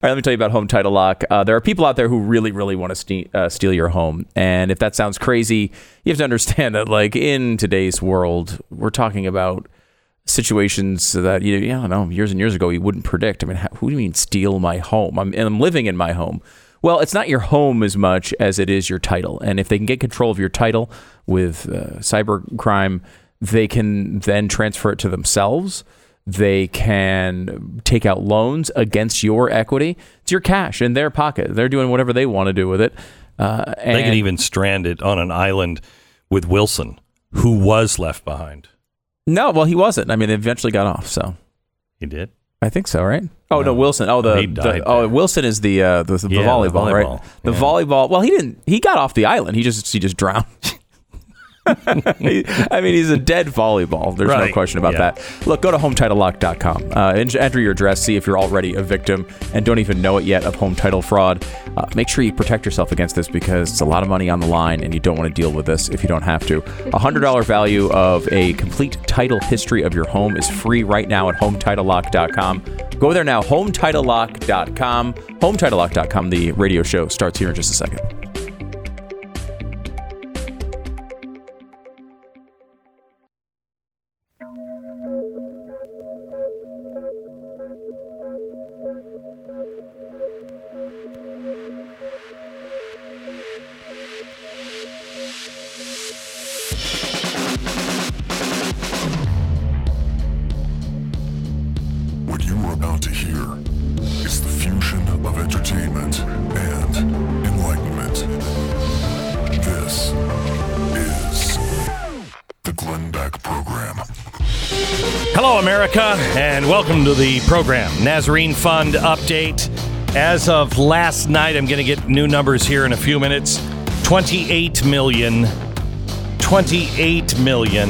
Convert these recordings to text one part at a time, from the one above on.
All right, let me tell you about Home Title Lock. Uh, there are people out there who really, really want to ste- uh, steal your home. And if that sounds crazy, you have to understand that, like, in today's world, we're talking about situations that, you know, know, years and years ago, you wouldn't predict. I mean, how, who do you mean steal my home? I'm, I'm living in my home. Well, it's not your home as much as it is your title. And if they can get control of your title with uh, cyber crime, they can then transfer it to themselves they can take out loans against your equity. It's your cash in their pocket. They're doing whatever they want to do with it. Uh, they can even strand it on an island with Wilson, who was left behind. No, well, he wasn't. I mean, they eventually got off. So he did. I think so, right? Oh no, no Wilson. Oh, the, the oh Wilson is the uh, the, the, yeah, volleyball, the volleyball, right? The yeah. volleyball. Well, he didn't. He got off the island. He just he just drowned. I mean, he's a dead volleyball. There's right. no question about yeah. that. Look, go to HomeTitleLock.com. Uh, enter your address, see if you're already a victim and don't even know it yet of home title fraud. Uh, make sure you protect yourself against this because it's a lot of money on the line and you don't want to deal with this if you don't have to. A $100 value of a complete title history of your home is free right now at HomeTitleLock.com. Go there now, HomeTitleLock.com. HomeTitleLock.com. The radio show starts here in just a second. To the program. Nazarene Fund update. As of last night, I'm going to get new numbers here in a few minutes. 28 million, 28 million,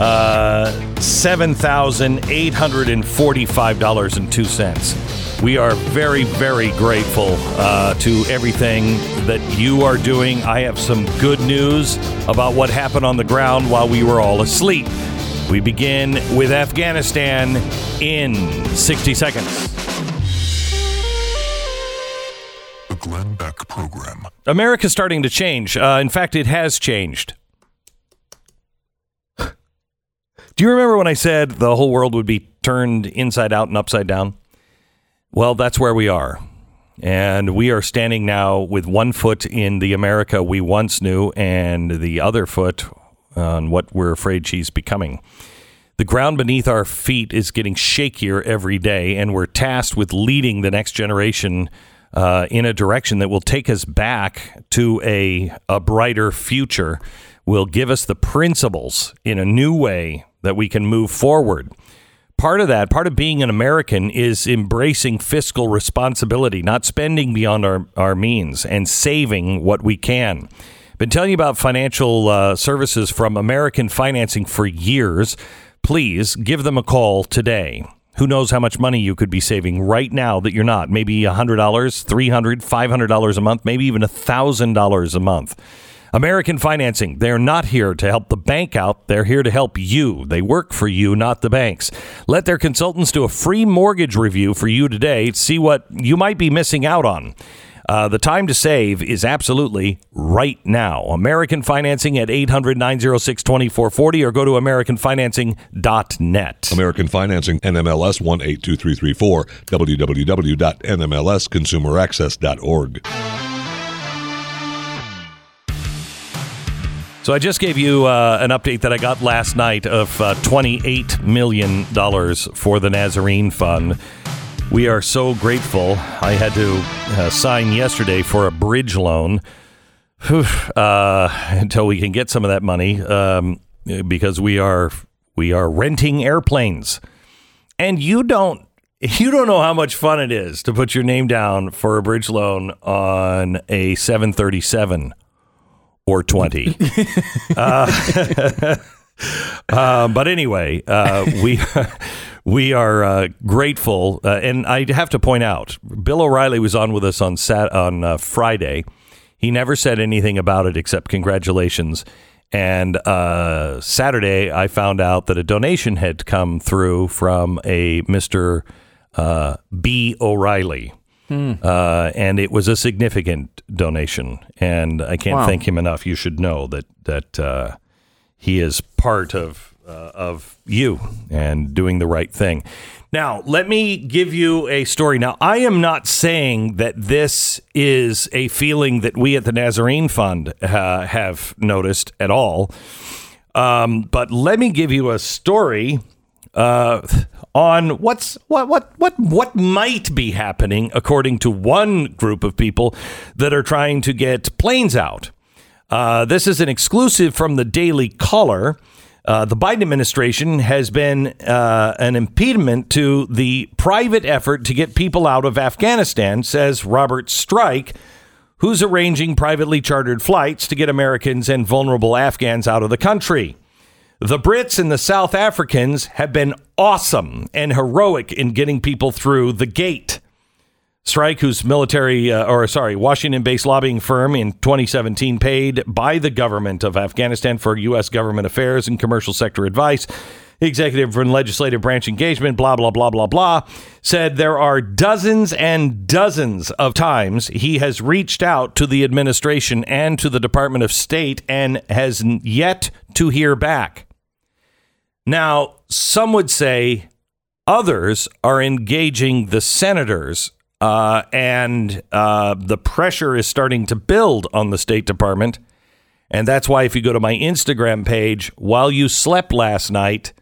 uh, $7,845.02. We are very, very grateful uh, to everything that you are doing. I have some good news about what happened on the ground while we were all asleep. We begin with Afghanistan in 60 seconds. The Glenn Beck Program. America's starting to change. Uh, in fact, it has changed. Do you remember when I said the whole world would be turned inside out and upside down? Well, that's where we are. And we are standing now with one foot in the America we once knew and the other foot on what we're afraid she's becoming. The ground beneath our feet is getting shakier every day, and we're tasked with leading the next generation uh, in a direction that will take us back to a, a brighter future, will give us the principles in a new way that we can move forward. Part of that, part of being an American is embracing fiscal responsibility, not spending beyond our, our means and saving what we can. Been telling you about financial uh, services from American Financing for years. Please give them a call today. Who knows how much money you could be saving right now that you're not? Maybe $100, $300, $500 a month, maybe even $1,000 a month. American Financing, they're not here to help the bank out. They're here to help you. They work for you, not the banks. Let their consultants do a free mortgage review for you today to see what you might be missing out on. Uh, the time to save is absolutely right now. American Financing at 800 906 2440 or go to AmericanFinancing.net. American Financing, NMLS 182334, www.nmlsconsumeraccess.org. So I just gave you uh, an update that I got last night of uh, $28 million for the Nazarene Fund. We are so grateful. I had to uh, sign yesterday for a bridge loan uh, until we can get some of that money um, because we are we are renting airplanes, and you don't you don't know how much fun it is to put your name down for a bridge loan on a 737 or 20. uh, uh, but anyway, uh, we we are uh, grateful, uh, and I have to point out, Bill O'Reilly was on with us on Sat on uh, Friday. He never said anything about it except congratulations. And uh, Saturday, I found out that a donation had come through from a Mister uh, B. O'Reilly. Uh, and it was a significant donation, and I can't Wow. thank him enough. You should know that that uh, he is part of uh, of you and doing the right thing. Now, let me give you a story. Now, I am not saying that this is a feeling that we at the Nazarene Fund uh, have noticed at all. Um, but let me give you a story uh, on what's what what what what might be happening according to one group of people that are trying to get planes out. Uh, this is an exclusive from the Daily Caller. Uh, the Biden administration has been uh, an impediment to the private effort to get people out of Afghanistan, says Robert Stryk, who's arranging privately chartered flights to get Americans and vulnerable Afghans out of the country. The Brits and the South Africans have been awesome and heroic in getting people through the gate. Stryk, whose military, uh, or sorry, Washington based lobbying firm in 2017 paid by the government of Afghanistan for U.S. government affairs and commercial sector advice, executive and legislative branch engagement, blah, blah, blah, blah, blah, said there are dozens and dozens of times he has reached out to the administration and to the Department of State and has yet to hear back. Now, some would say others are engaging the senators, uh, and uh, the pressure is starting to build on the State Department. And that's why, if you go to my Instagram page, while you slept last night,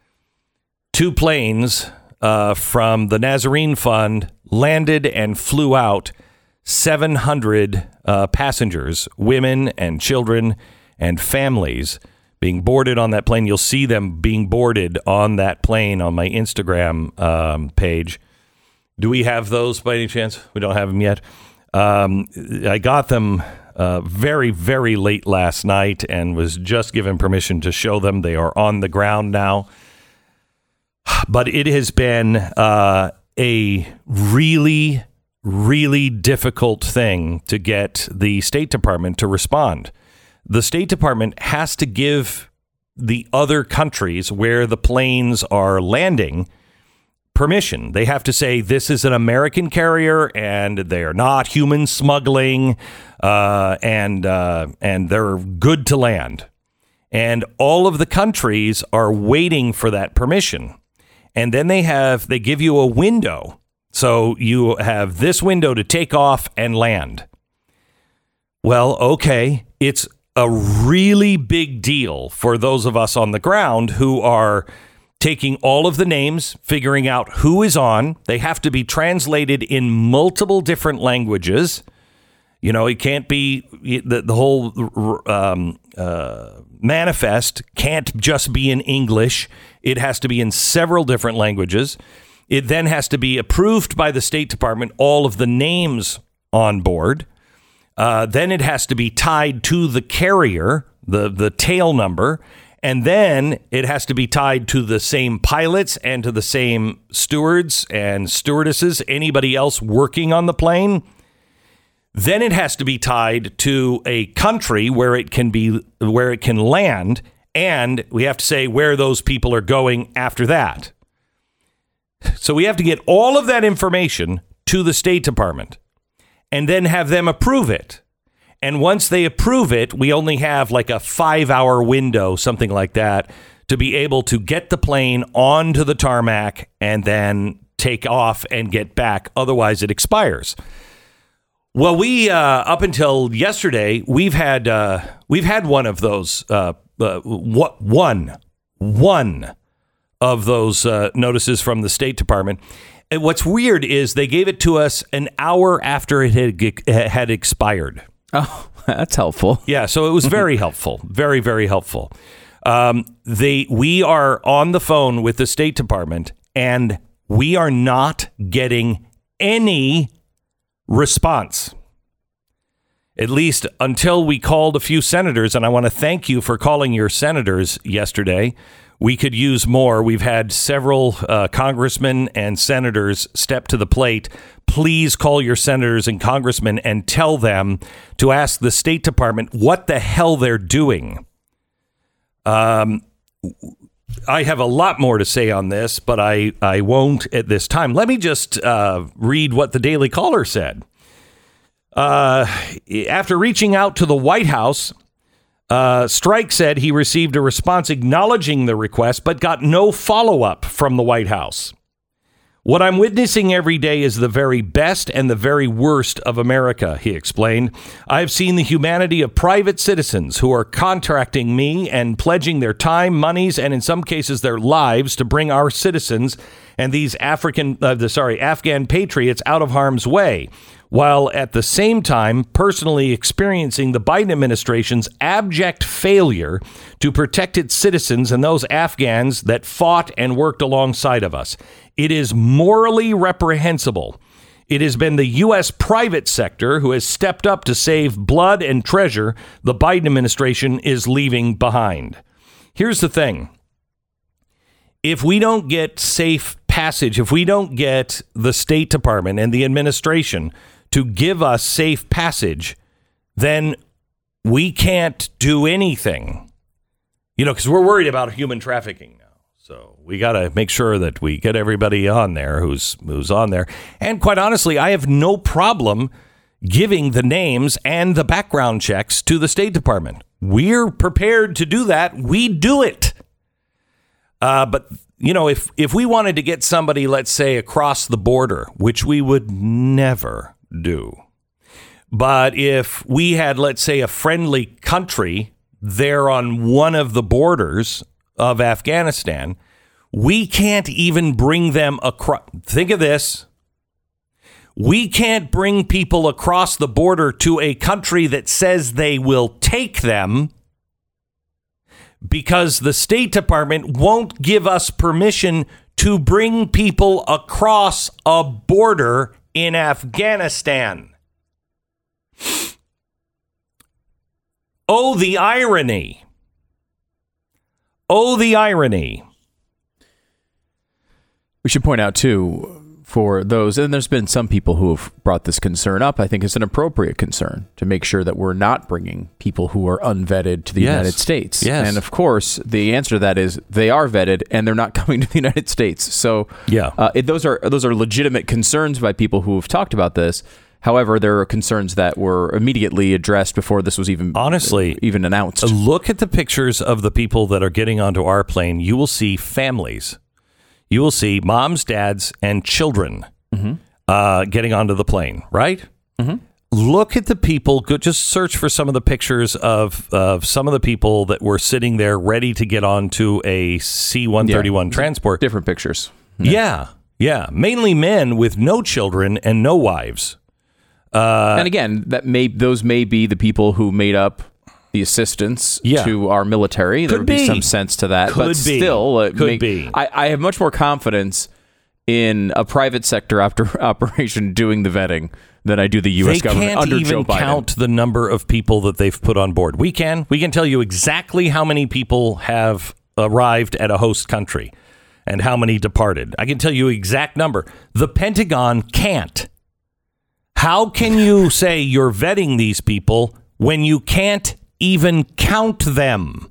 two planes uh, from the Nazarene Fund landed and flew out 700 uh, passengers, women and children and families being boarded on that plane. You'll see them being boarded on that plane on my Instagram um, page. Do we have those by any chance? We don't have them yet. Um, I got them uh, very, very late last night and was just given permission to show them. They are on the ground now. But it has been uh, a really, really difficult thing to get the State Department to respond. The State Department has to give the other countries where the planes are landing permission. They have to say this is an American carrier and they are not human smuggling, uh, and uh, and they're good to land. And all of the countries are waiting for that permission. And then they have they give you a window. So you have this window to take off and land. Well, okay, it's a really big deal for those of us on the ground who are taking all of the names, figuring out who is on. They have to be translated in multiple different languages. You know, it can't be the, the whole um, uh, manifest can't just be in English. It has to be in several different languages. It then has to be approved by the State Department, all of the names on board. Uh, then it has to be tied to the carrier, the, the tail number. And then it has to be tied to the same pilots and to the same stewards and stewardesses, anybody else working on the plane. Then it has to be tied to a country where it can be where it can land, and we have to say where those people are going after that. So we have to get all of that information to the State Department and then have them approve it. And once they approve it, we only have like a five hour window, something like that, to be able to get the plane onto the tarmac and then take off and get back. Otherwise, it expires. Well, we uh, up until yesterday, we've had uh, we've had one of those uh, uh, one one of those uh, notices from the State Department. And what's weird is they gave it to us an hour after it had had expired. Oh, that's helpful. Yeah, so it was very helpful, very very helpful. Um, they we are on the phone with the State Department, and we are not getting any response. At least until we called a few senators, and I want to thank you for calling your senators yesterday. We could use more. We've had several uh, congressmen and senators step to the plate. Please call your senators and congressmen and tell them to ask the State Department what the hell they're doing. Um, I have a lot more to say on this, but I, I won't at this time. Let me just uh, read what the Daily Caller said. Uh, after reaching out to the White House, uh, Stryk said he received a response acknowledging the request, but got no follow up from the White House. What I'm witnessing every day is the very best and the very worst of America, he explained. I've seen the humanity of private citizens who are contracting me and pledging their time, monies, and in some cases their lives to bring our citizens and these African, uh, the, sorry, Afghan patriots out of harm's way while at the same time personally experiencing the Biden administration's abject failure to protect its citizens and those Afghans that fought and worked alongside of us. It is morally reprehensible. It has been the U.S. private sector who has stepped up to save blood and treasure the Biden administration is leaving behind. Here's the thing if we don't get safe passage, if we don't get the State Department and the administration to give us safe passage, then we can't do anything. You know, because we're worried about human trafficking now. So we got to make sure that we get everybody on there who's who's on there. And quite honestly, I have no problem giving the names and the background checks to the State Department. We're prepared to do that. We do it. Uh, but you know, if if we wanted to get somebody, let's say, across the border, which we would never do. But if we had, let's say, a friendly country there on one of the borders of Afghanistan, we can't even bring them across. Think of this. We can't bring people across the border to a country that says they will take them because the State Department won't give us permission to bring people across a border in Afghanistan. Oh, the irony. Oh, the irony. We should point out, too, for those, and there's been some people who have brought this concern up. I think it's an appropriate concern to make sure that we're not bringing people who are unvetted to the Yes. United States. Yes. And of course, the answer to that is they are vetted and they're not coming to the United States. So Yeah. uh, it, those are those are legitimate concerns by people who have talked about this. However, there are concerns that were immediately addressed before this was even Honestly, even announced. Look at the pictures of the people that are getting onto our plane. You will see families. You will see moms, dads, and children mm-hmm. uh, getting onto the plane, right? Mm-hmm. Look at the people. Go, just search for some of the pictures of, of some of the people that were sitting there ready to get onto a C 131 transport. Different pictures. Yeah, yeah. Mainly men with no children and no wives. Uh, and again, that may those may be the people who made up the assistance Yeah. to our military. there would be. be. some sense to that, but be. still, it Could make- be. I, I have much more confidence in a private sector after operation doing the vetting than I do the U.S. they government can't under even Joe Biden. count the number of people that they've put on board. We can. We can tell you exactly how many people have arrived at a host country and how many departed. I can tell you exact number. The Pentagon can't. How can you say you're vetting these people when you can't even count them?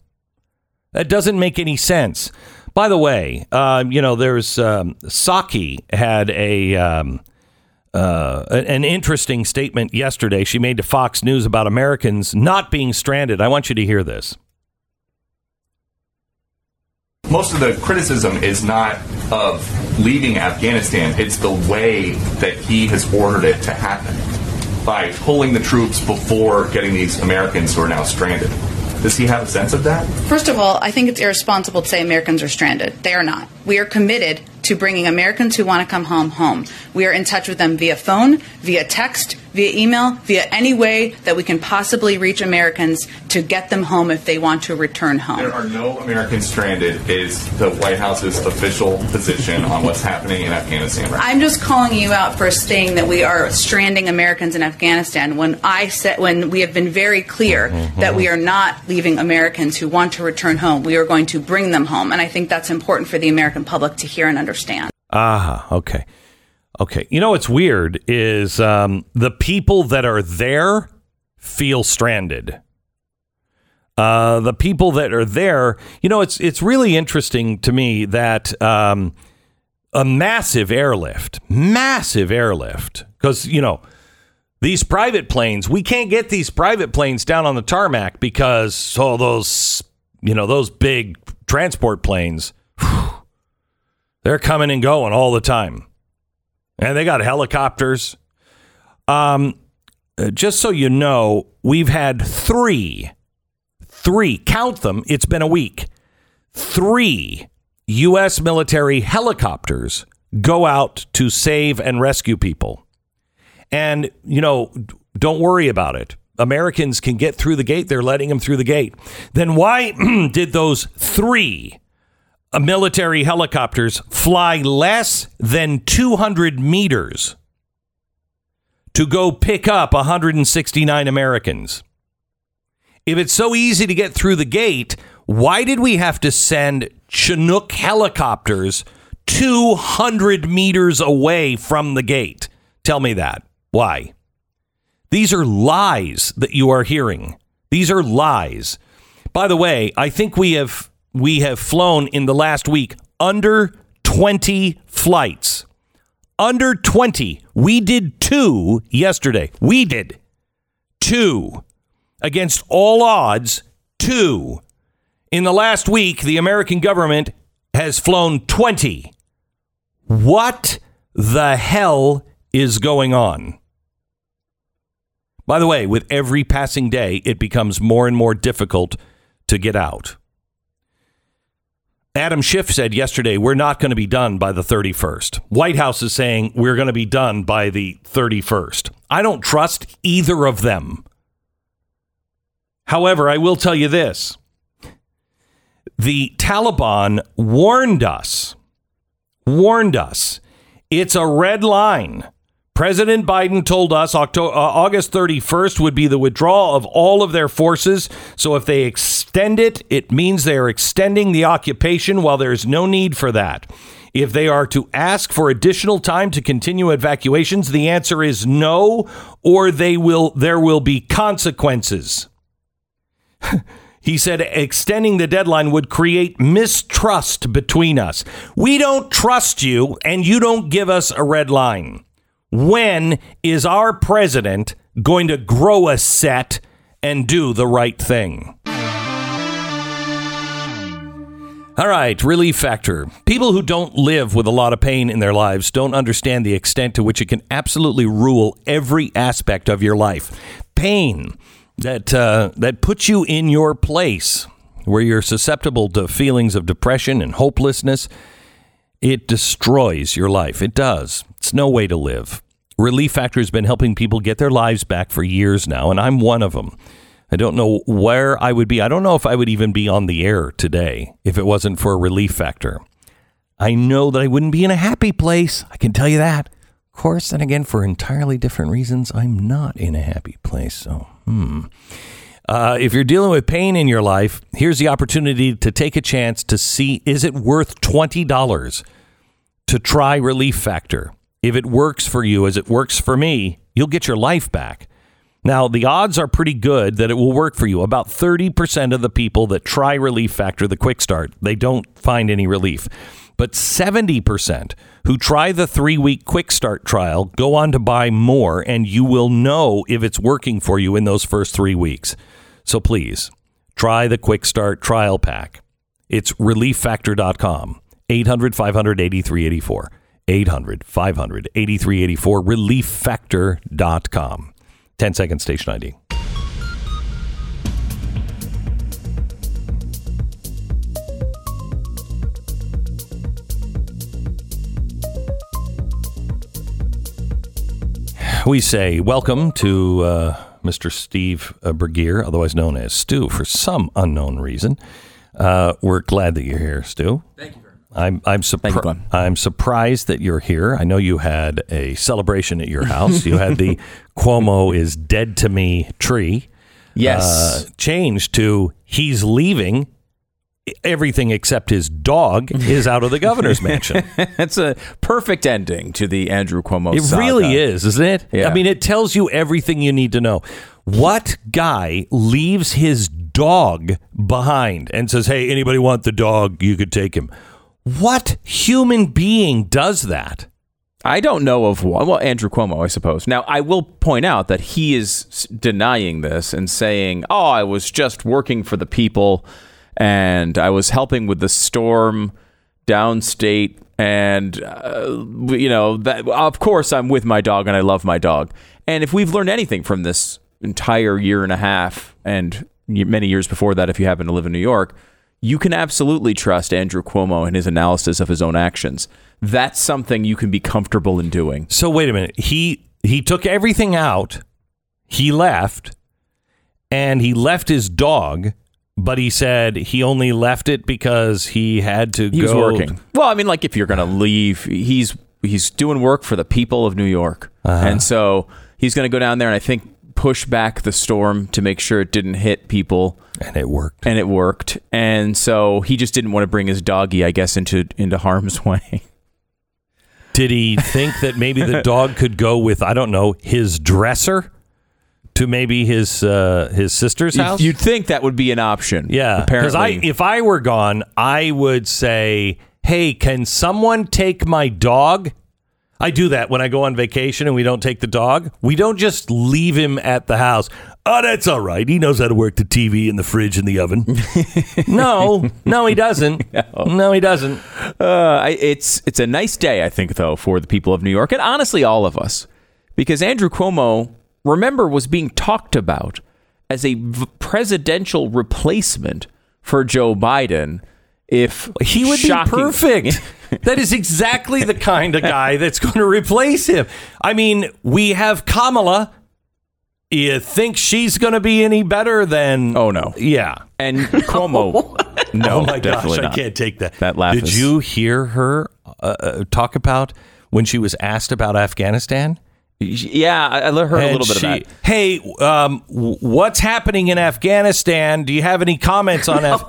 That doesn't make any sense. By the way, um, you know, there's um, Psaki had a um, uh, an interesting statement yesterday. She made to Fox News about Americans not being stranded. I want you to hear this. Most of the criticism is not of leaving Afghanistan, it's the way that he has ordered it to happen by pulling the troops before getting these Americans who are now stranded. Does he have a sense of that? First of all, I think it's irresponsible to say Americans are stranded. They are not. We are committed to bringing Americans who want to come home home. We are in touch with them via phone, via text, via email, via any way that we can possibly reach Americans to get them home if they want to return home. There are no Americans stranded, is the White House's official position on what's happening in Afghanistan right. I'm just calling you out for saying that we are stranding Americans in Afghanistan when I said when we have been very clear that we are not leaving Americans who want to return home. We are going to bring them home, and I think that's important for the American public to hear and understand. Ah, okay. Okay. You know what's weird is um, the people that are there feel stranded. Uh, the people that are there, you know, it's it's really interesting to me that um, a massive airlift, massive airlift, because you know these private planes, we can't get these private planes down on the tarmac because all those, you know, those big transport planes, they're coming and going all the time, and they got helicopters. Um, uh, just so you know, we've had three three, count them, it's been a week. Three U.S. military helicopters go out to save and rescue people. And, you know, don't worry about it. Americans can get through the gate. They're letting them through the gate. Then why did those three Uh, military helicopters fly less than 200 meters to go pick up 169 Americans? If it's so easy to get through the gate, why did we have to send Chinook helicopters 200 meters away from the gate? Tell me that. Why? These are lies that you are hearing. These are lies. By the way, I think we have we have flown in the last week under 20 flights. Under 20. We did 2 yesterday. We did 2 against all odds, two. In the last week, the American government has flown 20. What the hell is going on? By the way, with every passing day, it becomes more and more difficult to get out. Adam Schiff said yesterday, we're not going to be done by the 31st. White House is saying we're going to be done by the 31st. I don't trust either of them. However, I will tell you this the Taliban warned us, warned us, it's a red line. President Biden told us October, uh, August 31st would be the withdrawal of all of their forces. So if they extend it, it means they are extending the occupation while there is no need for that. If they are to ask for additional time to continue evacuations, the answer is no, or they will there will be consequences. he said extending the deadline would create mistrust between us. We don't trust you, and you don't give us a red line. When is our president going to grow a set and do the right thing? All right, relief factor. People who don't live with a lot of pain in their lives don't understand the extent to which it can absolutely rule every aspect of your life. Pain that uh, that puts you in your place where you're susceptible to feelings of depression and hopelessness. It destroys your life. It does. It's no way to live. Relief Factor has been helping people get their lives back for years now, and I'm one of them. I don't know where I would be. I don't know if I would even be on the air today if it wasn't for Relief Factor. I know that I wouldn't be in a happy place. I can tell you that. Of course, and again, for entirely different reasons, I'm not in a happy place. So, hmm. Uh, if you're dealing with pain in your life, here's the opportunity to take a chance to see is it worth $20 to try Relief Factor? If it works for you as it works for me, you'll get your life back. Now, the odds are pretty good that it will work for you. About 30% of the people that try Relief Factor, the quick start, they don't find any relief. But 70% who try the three week quick start trial go on to buy more, and you will know if it's working for you in those first three weeks. So please try the quick start trial pack. It's relieffactor.com, 800 500 8384. 800 500 8384, relieffactor.com. 10 second station ID. We say welcome to uh, Mr. Steve uh, Burguiere, otherwise known as Stu, for some unknown reason. Uh, we're glad that you're here, Stu. Thank you very much. I'm I'm, surpri- I'm surprised that you're here. I know you had a celebration at your house. you had the Cuomo is dead to me tree. Yes. Uh, changed to he's leaving everything except his dog is out of the governor's mansion. That's a perfect ending to the Andrew Cuomo It saga. really is, isn't it? Yeah. I mean, it tells you everything you need to know. What guy leaves his dog behind and says, "Hey, anybody want the dog? You could take him." What human being does that? I don't know of one. Well, Andrew Cuomo, I suppose. Now, I will point out that he is denying this and saying, "Oh, I was just working for the people, and I was helping with the storm downstate, and uh, you know that. Of course, I'm with my dog, and I love my dog. And if we've learned anything from this entire year and a half, and many years before that, if you happen to live in New York." You can absolutely trust Andrew Cuomo and his analysis of his own actions. That's something you can be comfortable in doing. So wait a minute. He he took everything out. He left, and he left his dog. But he said he only left it because he had to He go was working. Well, I mean, like if you're going to leave, he's he's doing work for the people of New York, uh-huh. and so he's going to go down there and I think push back the storm to make sure it didn't hit people, and it worked. and it worked. And so he just didn't want to bring his doggy, I guess, into into harm's way. Did he think that maybe the dog could go with I don't know his dresser to maybe his uh, his sister's house? You'd think that would be an option. yeah, because. I if I were gone, I would say, "Hey, can someone take my dog?" I do that when I go on vacation and we don't take the dog. We don't just leave him at the house. Oh, that's all right. He knows how to work the TV and the fridge and the oven. no, no, he doesn't. No, he doesn't. Uh, it's it's a nice day, I think, though, for the people of New York, and honestly, all of us, because Andrew Cuomo, remember, was being talked about as a v- presidential replacement for Joe Biden. If He would shocking- be perfect. that is exactly the kind of guy that's going to replace him. I mean, we have Kamala. You think she's going to be any better than? Oh no, yeah. and Cuomo. No, oh my gosh, definitely I can't take that. That laugh Did is- you hear her uh, uh, talk about when she was asked about Afghanistan? Yeah, I, I heard a little bit she, of that. Hey, um, what's happening in Afghanistan? Do you have any comments on Af-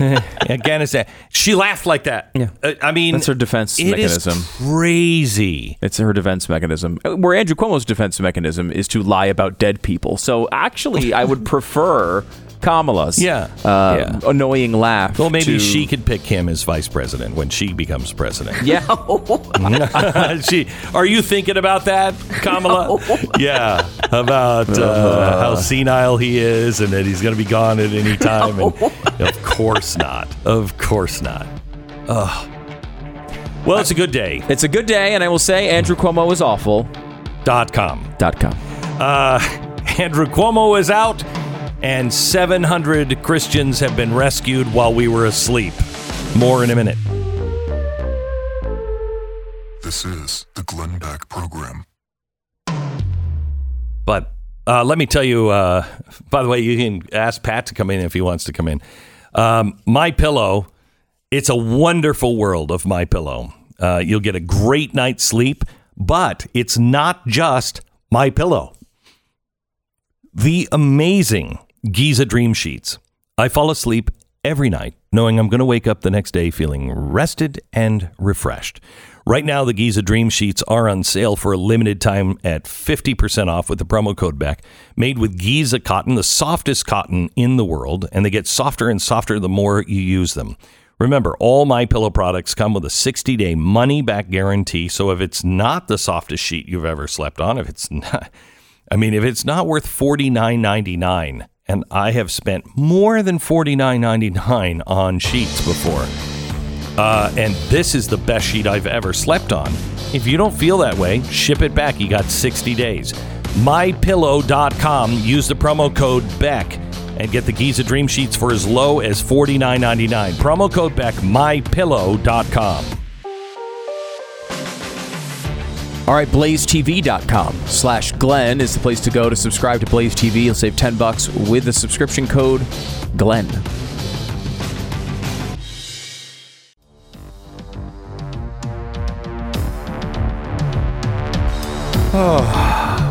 Afghanistan? She laughed like that. Yeah. I mean, That's her defense it is mechanism. crazy. It's her defense mechanism. Uh, Where Andrew Cuomo's defense mechanism is to lie about dead people. So actually, I would prefer Kamala's Yeah. uh, Yeah. annoying laugh. Well, maybe to- she could pick him as vice president when she becomes president. Yeah. she, are you thinking about that, Kamala? Yeah, about uh, how senile he is and that he's going to be gone at any time. And of course not. Of course not. Ugh. Well, it's a good day. It's a good day, and I will say Andrew Cuomo is awful. Dot com. Dot com. Uh, Andrew Cuomo is out, and 700 Christians have been rescued while we were asleep. More in a minute. This is the Glenn Beck Program. But uh, let me tell you. Uh, by the way, you can ask Pat to come in if he wants to come in. Um, my pillow. It's a wonderful world of my pillow. Uh, you'll get a great night's sleep, but it's not just my pillow. The amazing Giza Dream Sheets. I fall asleep every night knowing I'm going to wake up the next day feeling rested and refreshed. Right now, the Giza Dream Sheets are on sale for a limited time at 50% off with the promo code BACK. Made with Giza cotton, the softest cotton in the world, and they get softer and softer the more you use them. Remember, all my pillow products come with a 60-day money-back guarantee, so if it's not the softest sheet you've ever slept on, if it's not I mean, if it's not worth forty nine ninety nine, and I have spent more than $49.99 on sheets before, uh, and this is the best sheet I've ever slept on. If you don't feel that way, ship it back. You got sixty days. MyPillow.com. Use the promo code Beck and get the Giza Dream Sheets for as low as $49.99. Promo code Beck. MyPillow.com. All right, blazetv.com slash Glenn is the place to go to subscribe to Blaze TV. You'll save 10 bucks with the subscription code Glenn.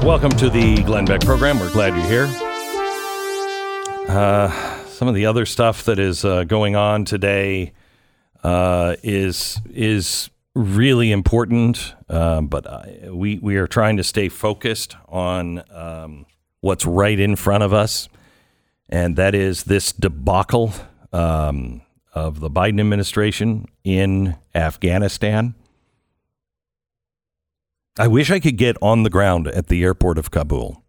Welcome to the Glenn Beck program. We're glad you're here. Uh, some of the other stuff that is uh, going on today uh, is is really important, uh, but I, we we are trying to stay focused on um, what's right in front of us, and that is this debacle um, of the Biden administration in Afghanistan. I wish I could get on the ground at the airport of Kabul.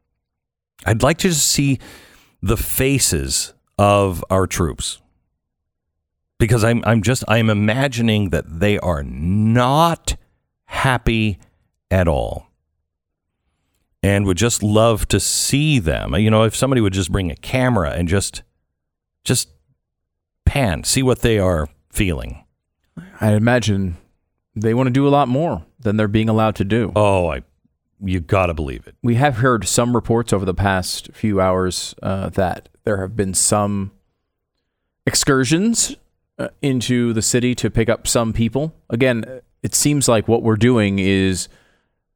I'd like to see the faces of our troops because I'm I'm just I'm imagining that they are not happy at all. And would just love to see them. You know, if somebody would just bring a camera and just just pan, see what they are feeling. I imagine they want to do a lot more than they're being allowed to do. Oh, I you got to believe it. We have heard some reports over the past few hours uh, that there have been some excursions uh, into the city to pick up some people. Again, it seems like what we're doing is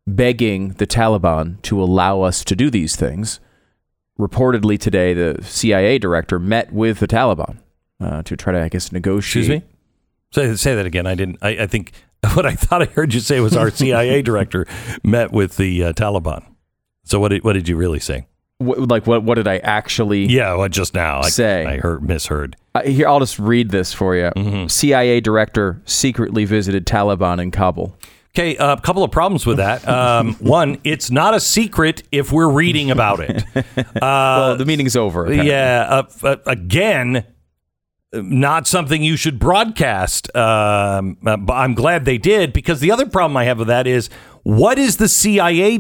begging the Taliban to allow us to do these things. Reportedly today, the CIA director met with the Taliban uh, to try to, I guess, negotiate. Excuse me. Say say that again. I didn't. I, I think what I thought I heard you say was our CIA director met with the uh, Taliban. So what did what did you really say? What, like what? What did I actually? Yeah, well, just now I, Say. I heard misheard. Uh, here, I'll just read this for you. Mm-hmm. CIA director secretly visited Taliban in Kabul. Okay, a couple of problems with that. Um, one, it's not a secret if we're reading about it. well, the meeting's over. apparently. Yeah, uh, uh, again, not something you should broadcast. Um, uh, but I'm glad they did because the other problem I have with that is what is the CIA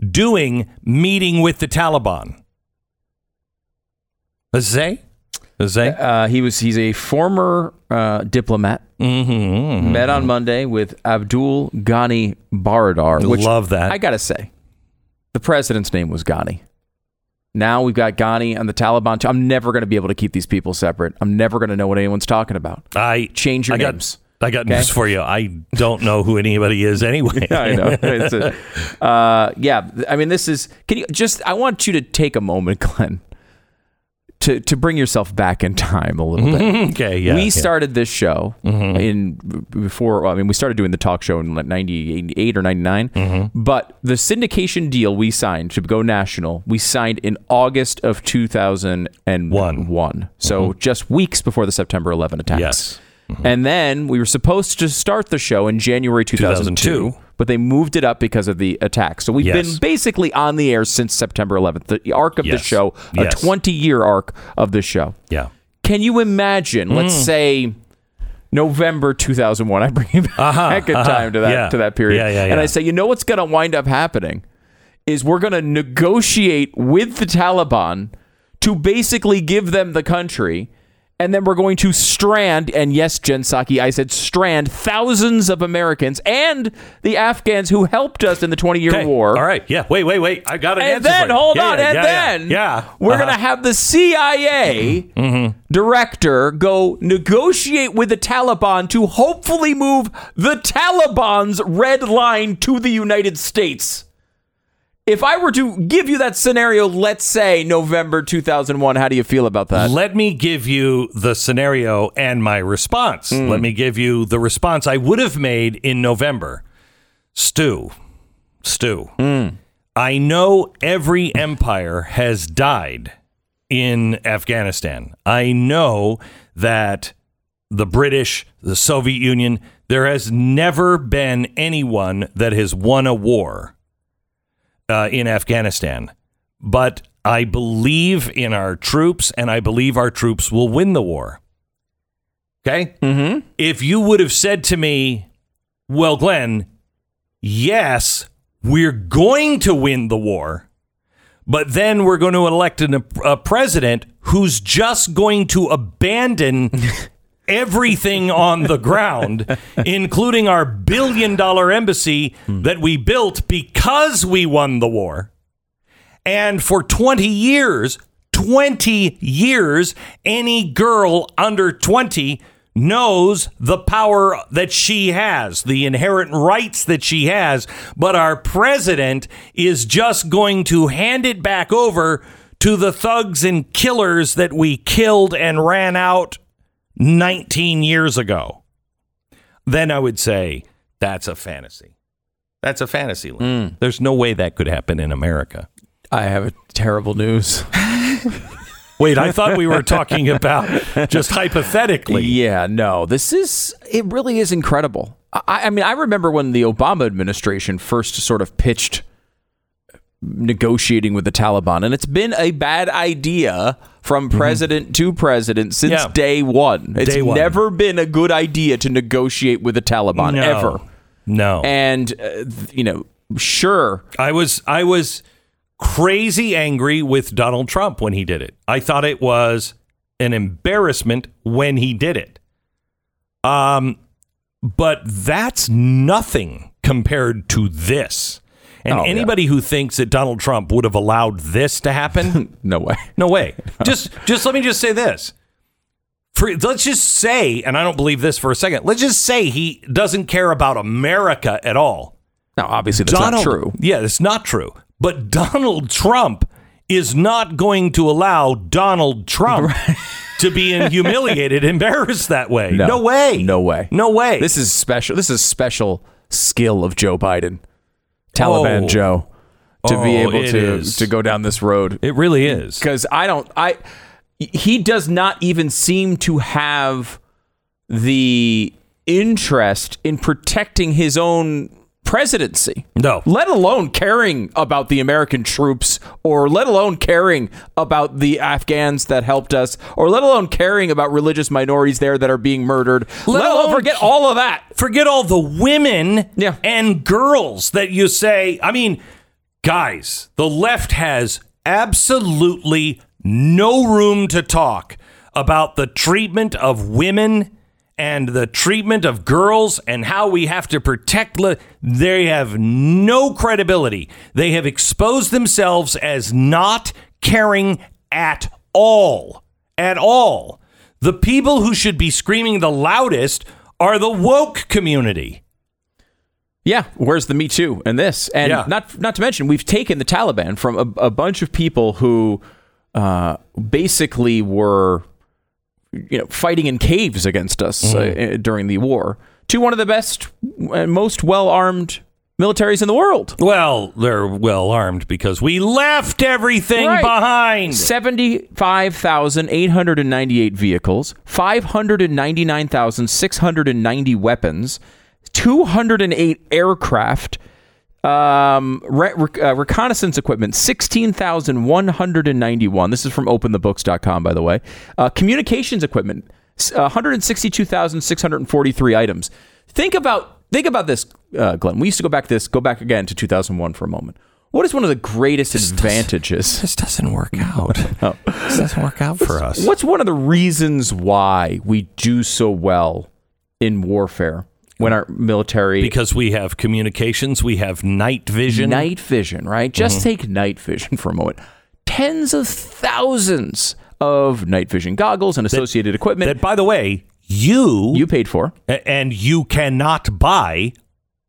doing meeting with the Taliban? Does it say? Does it say? Uh, he was. He's a former uh, diplomat. Mm-hmm. Met on Monday with Abdul Ghani Baradar. Which Love that. I gotta say, the president's name was Ghani. Now we've got Ghani and the Taliban. I'm never going to be able to keep these people separate. I'm never going to know what anyone's talking about. I Change your I got, names. I got Okay? news for you. I don't know who anybody is anyway. I know. It's a- uh, yeah, I mean, this is. Can you just? I want you to take a moment, Glenn, to to bring yourself back in time a little bit. okay, yeah. we yeah. Mm-hmm. started this show in before. I mean, we started doing the talk show in like '98 or '99. Mm-hmm. But the syndication deal we signed to go national, we signed in August of 2001. One. So just weeks before the September 11 attacks. Mm-hmm. And then we were supposed to start the show in January 2002, 2002. but they moved it up because of the attack. So we've Yes. been basically on the air since September 11th. The arc of the Yes. show, Yes. a 20 year arc of the show. Yeah. Can you imagine? Let's Mm. say November 2001. I bring you back in uh-huh, time to that yeah. to that period, Yeah, yeah, and yeah. I say, you know what's going to wind up happening is we're going to negotiate with the Taliban to basically give them the country. And then we're going to strand, and yes, Jen Psaki, I said strand thousands of Americans and the Afghans who helped us in the 20 year Okay. war. All right. Yeah. Wait, wait, wait. I got an answer. And then, hold Yeah, on, yeah, and yeah, then Yeah. we're Uh-huh. going to have the CIA Mm-hmm. director go negotiate with the Taliban to hopefully move the Taliban's red line to the United States. If I were to give you that scenario, let's say November 2001, how do you feel about that? Let me give you the scenario and my response. Hmm. Let me give you the response I would have made in November. Stu, Stu, Hmm. I know every empire has died in Afghanistan. I know that the British, the Soviet Union, there has never been anyone that has won a war uh, in Afghanistan. But I believe in our troops, and I believe our troops will win the war. Okay? Mm-hmm. If you would have said to me, well, Glenn, yes, we're going to win the war, but then we're going to elect an, a president who's just going to abandon everything on the ground, including our billion dollar embassy hmm. that we built because we won the war. And for 20 years, 20 years, any girl under 20 knows the power that she has, the inherent rights that she has. But our president is just going to hand it back over to the thugs and killers that we killed and ran out 19 years ago, then I would say that's a fantasy. That's a fantasy. land. Hmm. There's no way that could happen in America. I have a terrible news. Wait, I thought we were talking about just hypothetically. Yeah, no, this is, it really is incredible. I, I mean, I remember when the Obama administration first sort of pitched negotiating with the Taliban, and it's been a bad idea from president to president since Yeah. day one. It's Day one. never been a good idea to negotiate with the Taliban, No. ever. No. And, uh, you know, sure, I was I was crazy angry with Donald Trump when he did it. I thought it was an embarrassment when he did it. Um but that's nothing compared to this. And Oh, yeah. anybody who thinks that Donald Trump would have allowed this to happen, no way. no way. Just just let me just say this. For, let's just say, and I don't believe this for a second. Let's just say he doesn't care about America at all. No, obviously that's Donald, not true. Yeah, it's not true. But Donald Trump is not going to allow Donald Trump to be in- humiliated, embarrassed that way. No, way. No way. No way. This is special. This is special skill of Joe Biden, Taliban Oh. Joe, to be Oh, able it to is. to go down this road. it really is. Because I don't. I he does not even seem to have the interest in protecting his own presidency. No. Let alone caring about the American troops, or let alone caring about the Afghans that helped us, or let alone caring about religious minorities there that are being murdered. Let, alone alone- forget all of that. Forget all the women Yeah. and girls that you say. I mean, guys, the left has absolutely no room to talk about the treatment of women and the treatment of girls and how we have to protect. Li- they have no credibility. They have exposed themselves as not caring at all. At all. The people who should be screaming the loudest are the woke community. Yeah, where's the Me Too and this? And Yeah. not not to mention, we've taken the Taliban from a, a bunch of people who uh, basically were, you know, fighting in caves against us uh, during the war to one of the best and most well armed militaries in the world. Well, they're well armed because we left everything Right. behind. 75,898 vehicles, 599,690 weapons, 208 aircraft, um, re- re- uh, reconnaissance equipment, 16,191. This is from openthebooks.com, by the way. Uh, communications equipment, uh, 162,643 items. Think about think about this, uh, Glenn. We used to go back this go back again to 2001 for a moment. What is one of the greatest advantages? This doesn't work out. This doesn't work out for us. What's one of the reasons why we do so well in warfare when our military Because we have communications, we have night vision. night vision, right? Just mm-hmm. take night vision for a moment. Tens of thousands of night vision goggles and associated equipment That, by the way, you, you paid for. and you cannot buy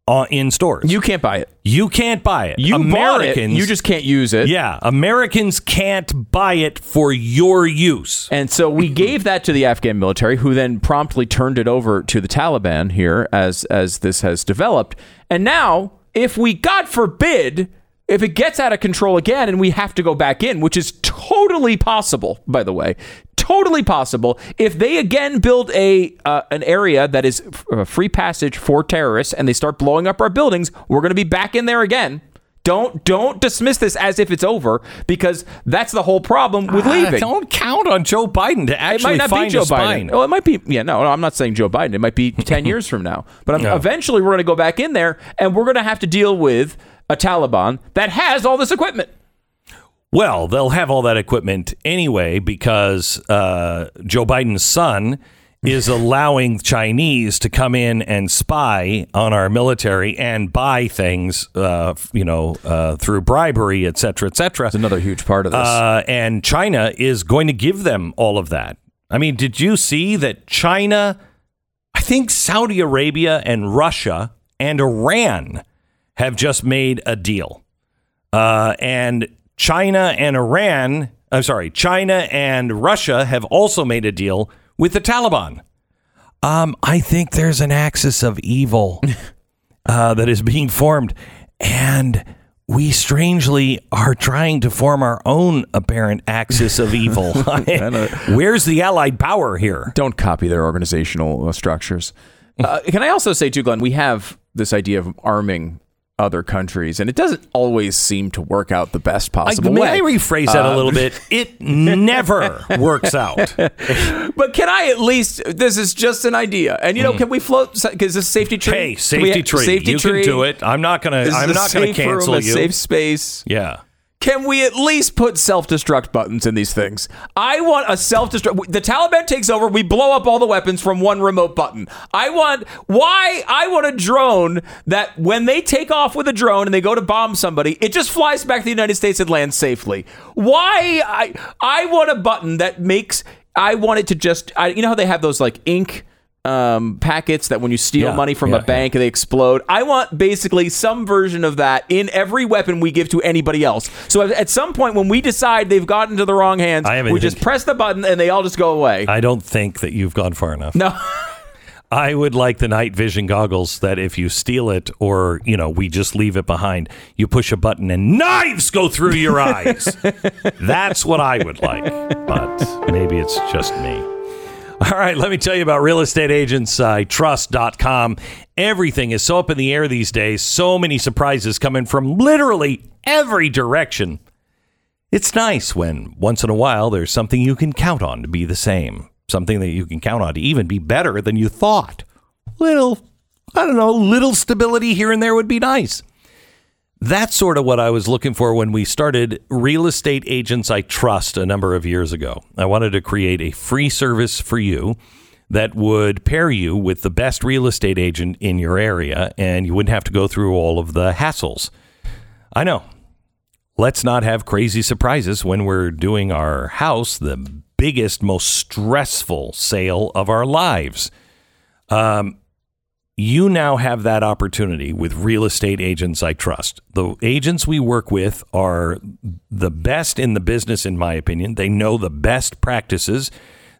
uh, in stores. You can't buy it. you can't buy it. You bought it. Americans, You just can't use it. yeah, Americans can't buy it for your use. And so we gave that to the Afghan military, who then promptly turned it over to the Taliban here as as this has developed. And now, if we, God forbid, if it gets out of control again and we have to go back in, which is totally possible, by the way, totally possible. If they again build a uh, an area that is f- uh, free passage for terrorists and they start blowing up our buildings, we're going to be back in there again. Don't don't dismiss this as if it's over because that's the whole problem with leaving. Ah, don't count on Joe Biden to It actually might not find be Joe a. Biden. Oh, it might be. Yeah, no, no, I'm not saying Joe Biden. It might be 10 years from now. But No. eventually, we're going to go back in there and we're going to have to deal with a Taliban that has all this equipment. Well, they'll have all that equipment anyway because uh, Joe Biden's son is allowing Chinese to come in and spy on our military and buy things, uh, you know, uh, through bribery, et cetera, et cetera. It's another huge part of this. Uh, and China is going to give them all of that. I mean, did you see that China, I think Saudi Arabia and Russia and Iran have just made a deal. Uh, and China and Iran I'm sorry, China and Russia have also made a deal with the Taliban. Um, I think there's an axis of evil uh, that is being formed, and we strangely are trying to form our own apparent axis of evil. Where's the allied power here? Don't copy their organizational uh, structures. Uh, can I also say, too, Glenn, we have this idea of arming other countries, and it doesn't always seem to work out the best possible I, may way. I rephrase that a Uh, little bit? It never works out. But can I at least? This is just an idea, and you know, can we float? Because this safety tree. Hey, we- safety tree. Safety you tree. can do it. I'm not gonna. This I'm not gonna cancel room, a you. Safe space. yeah. Can we at least put self-destruct buttons in these things? I want a self-destruct. The Taliban takes over. We blow up all the weapons from one remote button. I want why? I want a drone that when they take off with a drone and they go to bomb somebody, it just flies back to the United States and lands safely. Why? I I want a button that makes. I want it to just. I, you know how they have those like ink um, packets that when you steal Yeah, money from yeah, a bank they explode. I want basically some version of that in every weapon we give to anybody else. So at- some point when we decide they've gotten to the wrong hands, we just press the button and they all just go away. I don't think that you've gone far enough. no. I would like the night vision goggles that if you steal it or, you know, we just leave it behind, you push a button and knives go through your eyes. That's what I would like. But maybe it's just me. All right, let me tell you about real estate agents uh, I trust.com. Everything is so up in the air these days. So many surprises coming from literally every direction. It's nice when once in a while there's something you can count on to be the same, something that you can count on to even be better than you thought. Little, I don't know, little stability here and there would be nice. That's sort of what I was looking for when we started Real Estate Agents I Trust a number of years ago. I wanted to create a free service for you that would pair you with the best real estate agent in your area, and you wouldn't have to go through all of the hassles. I know. Let's not have crazy surprises when we're doing our house, the biggest, most stressful sale of our lives. Um, you now have that opportunity with real estate agents I trust. The agents we work with are the best in the business, in my opinion. They know the best practices.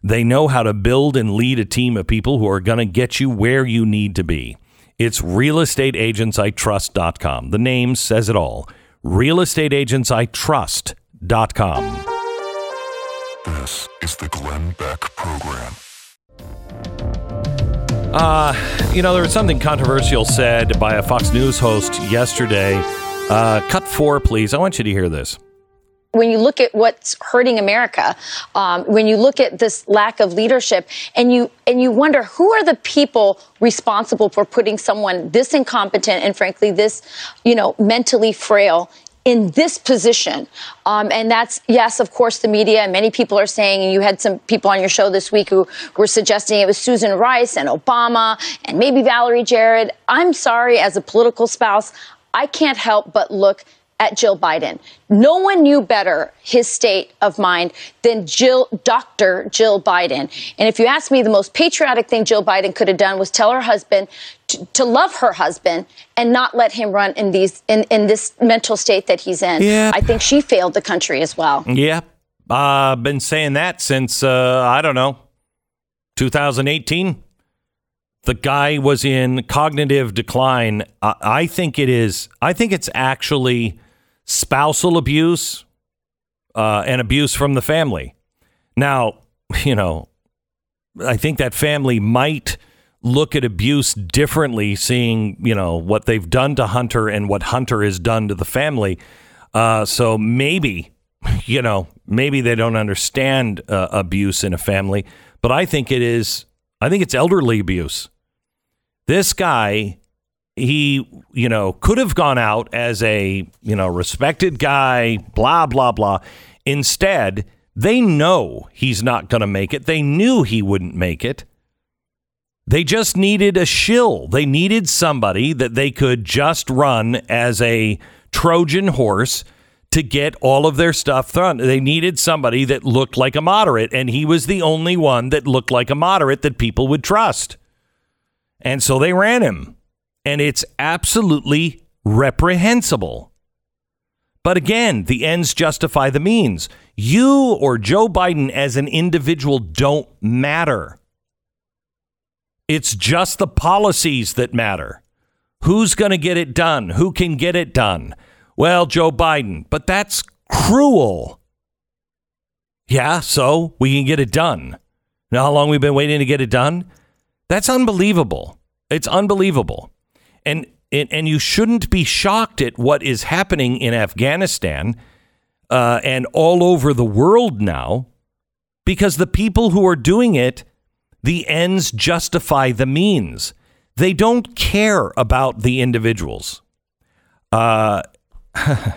They know how to build and lead a team of people who are going to get you where you need to be. It's realestateagentsitrust.com. The name says it all. Realestateagentsitrust.com. This is the Glenn Beck Program. Uh, you know, there was something controversial said by a Fox News host yesterday. Uh, cut four, please. I want you to hear this. when you look at what's hurting America, um, when you look at this lack of leadership, and you and you wonder who are the people responsible for putting someone this incompetent and frankly this, you know, mentally frail in this position. Um, and that's, yes, of course, the media. And many people are saying, and you had some people on your show this week who were suggesting it was Susan Rice and Obama and maybe Valerie Jarrett. I'm sorry, as a political spouse, I can't help but look at Jill Biden. No one knew better his state of mind than Jill, Dr. Jill Biden. And if you ask me, the most patriotic thing Jill Biden could have done was tell her husband to, to love her husband and not let him run in these in, in this mental state that he's in. Yeah. I think she failed the country as well. Yeah, uh, been saying that since uh, I don't know, 2018. The guy was in cognitive decline. I, I think it is. I think it's actually spousal abuse uh, and abuse from the family. Now, you know, I think that family might look at abuse differently, seeing you know what they've done to Hunter and what Hunter has done to the family. Uh, so maybe, you know, maybe they don't understand uh, abuse in a family, but I think it is. I think it's elderly abuse. This guy, he, you know, could have gone out as a, you know, respected guy, blah, blah, blah. Instead, they know he's not going to make it. They knew he wouldn't make it. They just needed a shill. They needed somebody that they could just run as a Trojan horse to get all of their stuff done. They needed somebody that looked like a moderate, and he was the only one that looked like a moderate that people would trust. And so they ran him. And it's absolutely reprehensible. But again, the ends justify the means. You or Joe Biden as an individual don't matter. It's just the policies that matter. Who's going to get it done? Who can get it done? Well, Joe Biden. But that's cruel. Yeah, so we can get it done. Now, how long we've been waiting to get it done? That's unbelievable. It's unbelievable. And, and, you shouldn't be shocked at what is happening in Afghanistan uh, and all over the world now because the people who are doing it, the ends justify the means. They don't care about the individuals. Uh, uh,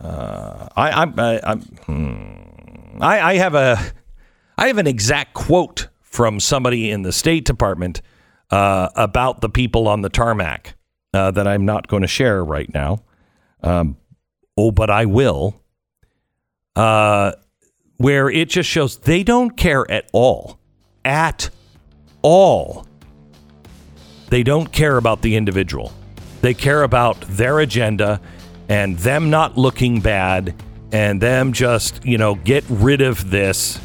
I, I, I'm, hmm. I, I have a, I have an exact quote from somebody in the State Department uh, about the people on the tarmac uh, that I'm not going to share right now. Um, oh, but I will. Uh, where it just shows they don't care at all, at all. They don't care about the individual. They care about their agenda and them not looking bad and them just, you know, get rid of this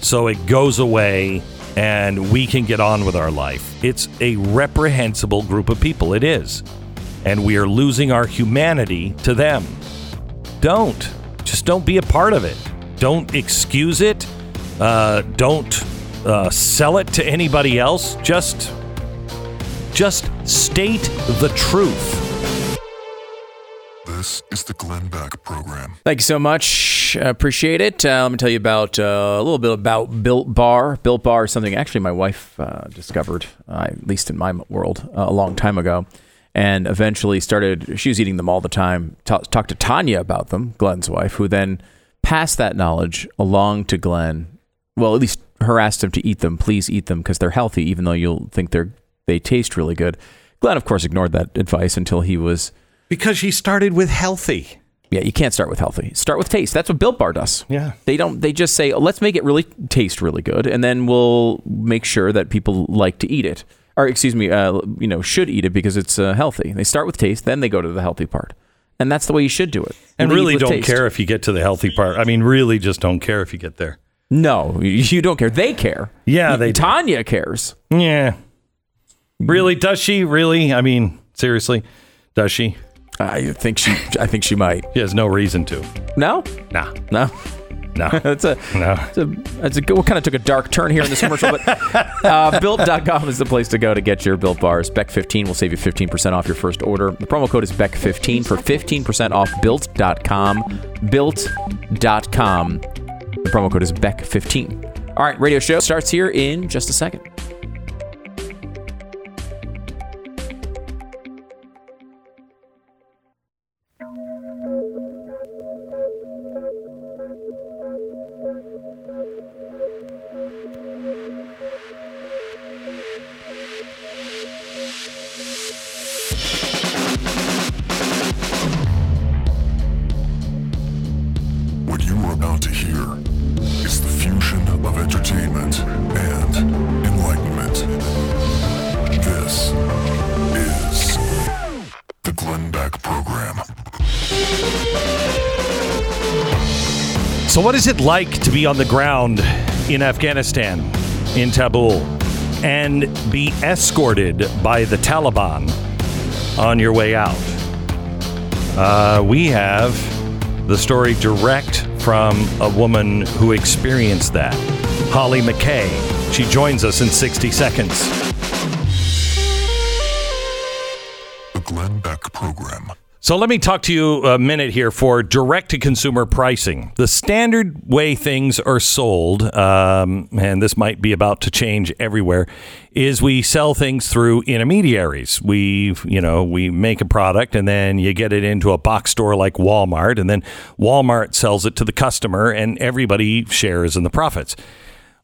so it goes away and we can get on with our life. It's a reprehensible group of people. It is. And we are losing our humanity to them. Don't. Just don't be a part of it. Don't excuse it. Uh, don't uh, sell it to anybody else. Just, just state the truth. This is the Glenn Beck Program. Thank you so much. I appreciate it. Uh, let me tell you about uh, a little bit about Built Bar. Built Bar is something actually my wife uh, discovered, uh, at least in my world, uh, a long time ago, and eventually started. She was eating them all the time. Ta- talked to Tanya about them, Glenn's wife, who then passed that knowledge along to Glenn. Well, at least harassed him to eat them. Please eat them because they're healthy, even though you'll think they're they taste really good. Glenn, of course, ignored that advice until he was Because she started with healthy. yeah, you can't start with healthy. Start with taste. That's what Built Bar does. Yeah. They don't they just say, oh, "Let's make it really taste really good," and then we'll make sure that people like to eat it. Or excuse me, uh, you know, should eat it because it's uh, healthy. They start with taste, then they go to the healthy part. And that's the way you should do it. And really don't taste. care if you get to the healthy part. I mean, really just don't care if you get there. No, you don't care. They care. Yeah, they do. Tanya cares. Yeah. Really? Does she? Really? I mean, seriously? Does she? I think she I think she might. She has no reason to. No? Nah. No. No. That's a No. It's a, it's a good, we kind of took a dark turn here in this commercial, but uh, built.com is the place to go to get your built bars. Beck15 will save you 15% off your first order. The promo code is Beck15 for 15% off built.com. Built.com. The promo code is Beck15. All right, radio show starts here in just a second. What is it like to be on the ground in Afghanistan, in Kabul, and be escorted by the Taliban on your way out? Uh, we have the story direct from a woman who experienced that, Hollie McKay. She joins us in 60 seconds. So let me talk to you a minute here for direct to consumer pricing. The standard way things are sold, um, and this might be about to change everywhere, is we sell things through intermediaries. We, you know, we make a product and then you get it into a box store like Walmart, and then Walmart sells it to the customer, and everybody shares in the profits.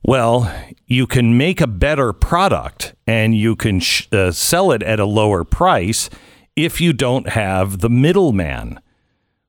Well, you can make a better product and you can sh- uh, sell it at a lower price if you don't have the middleman.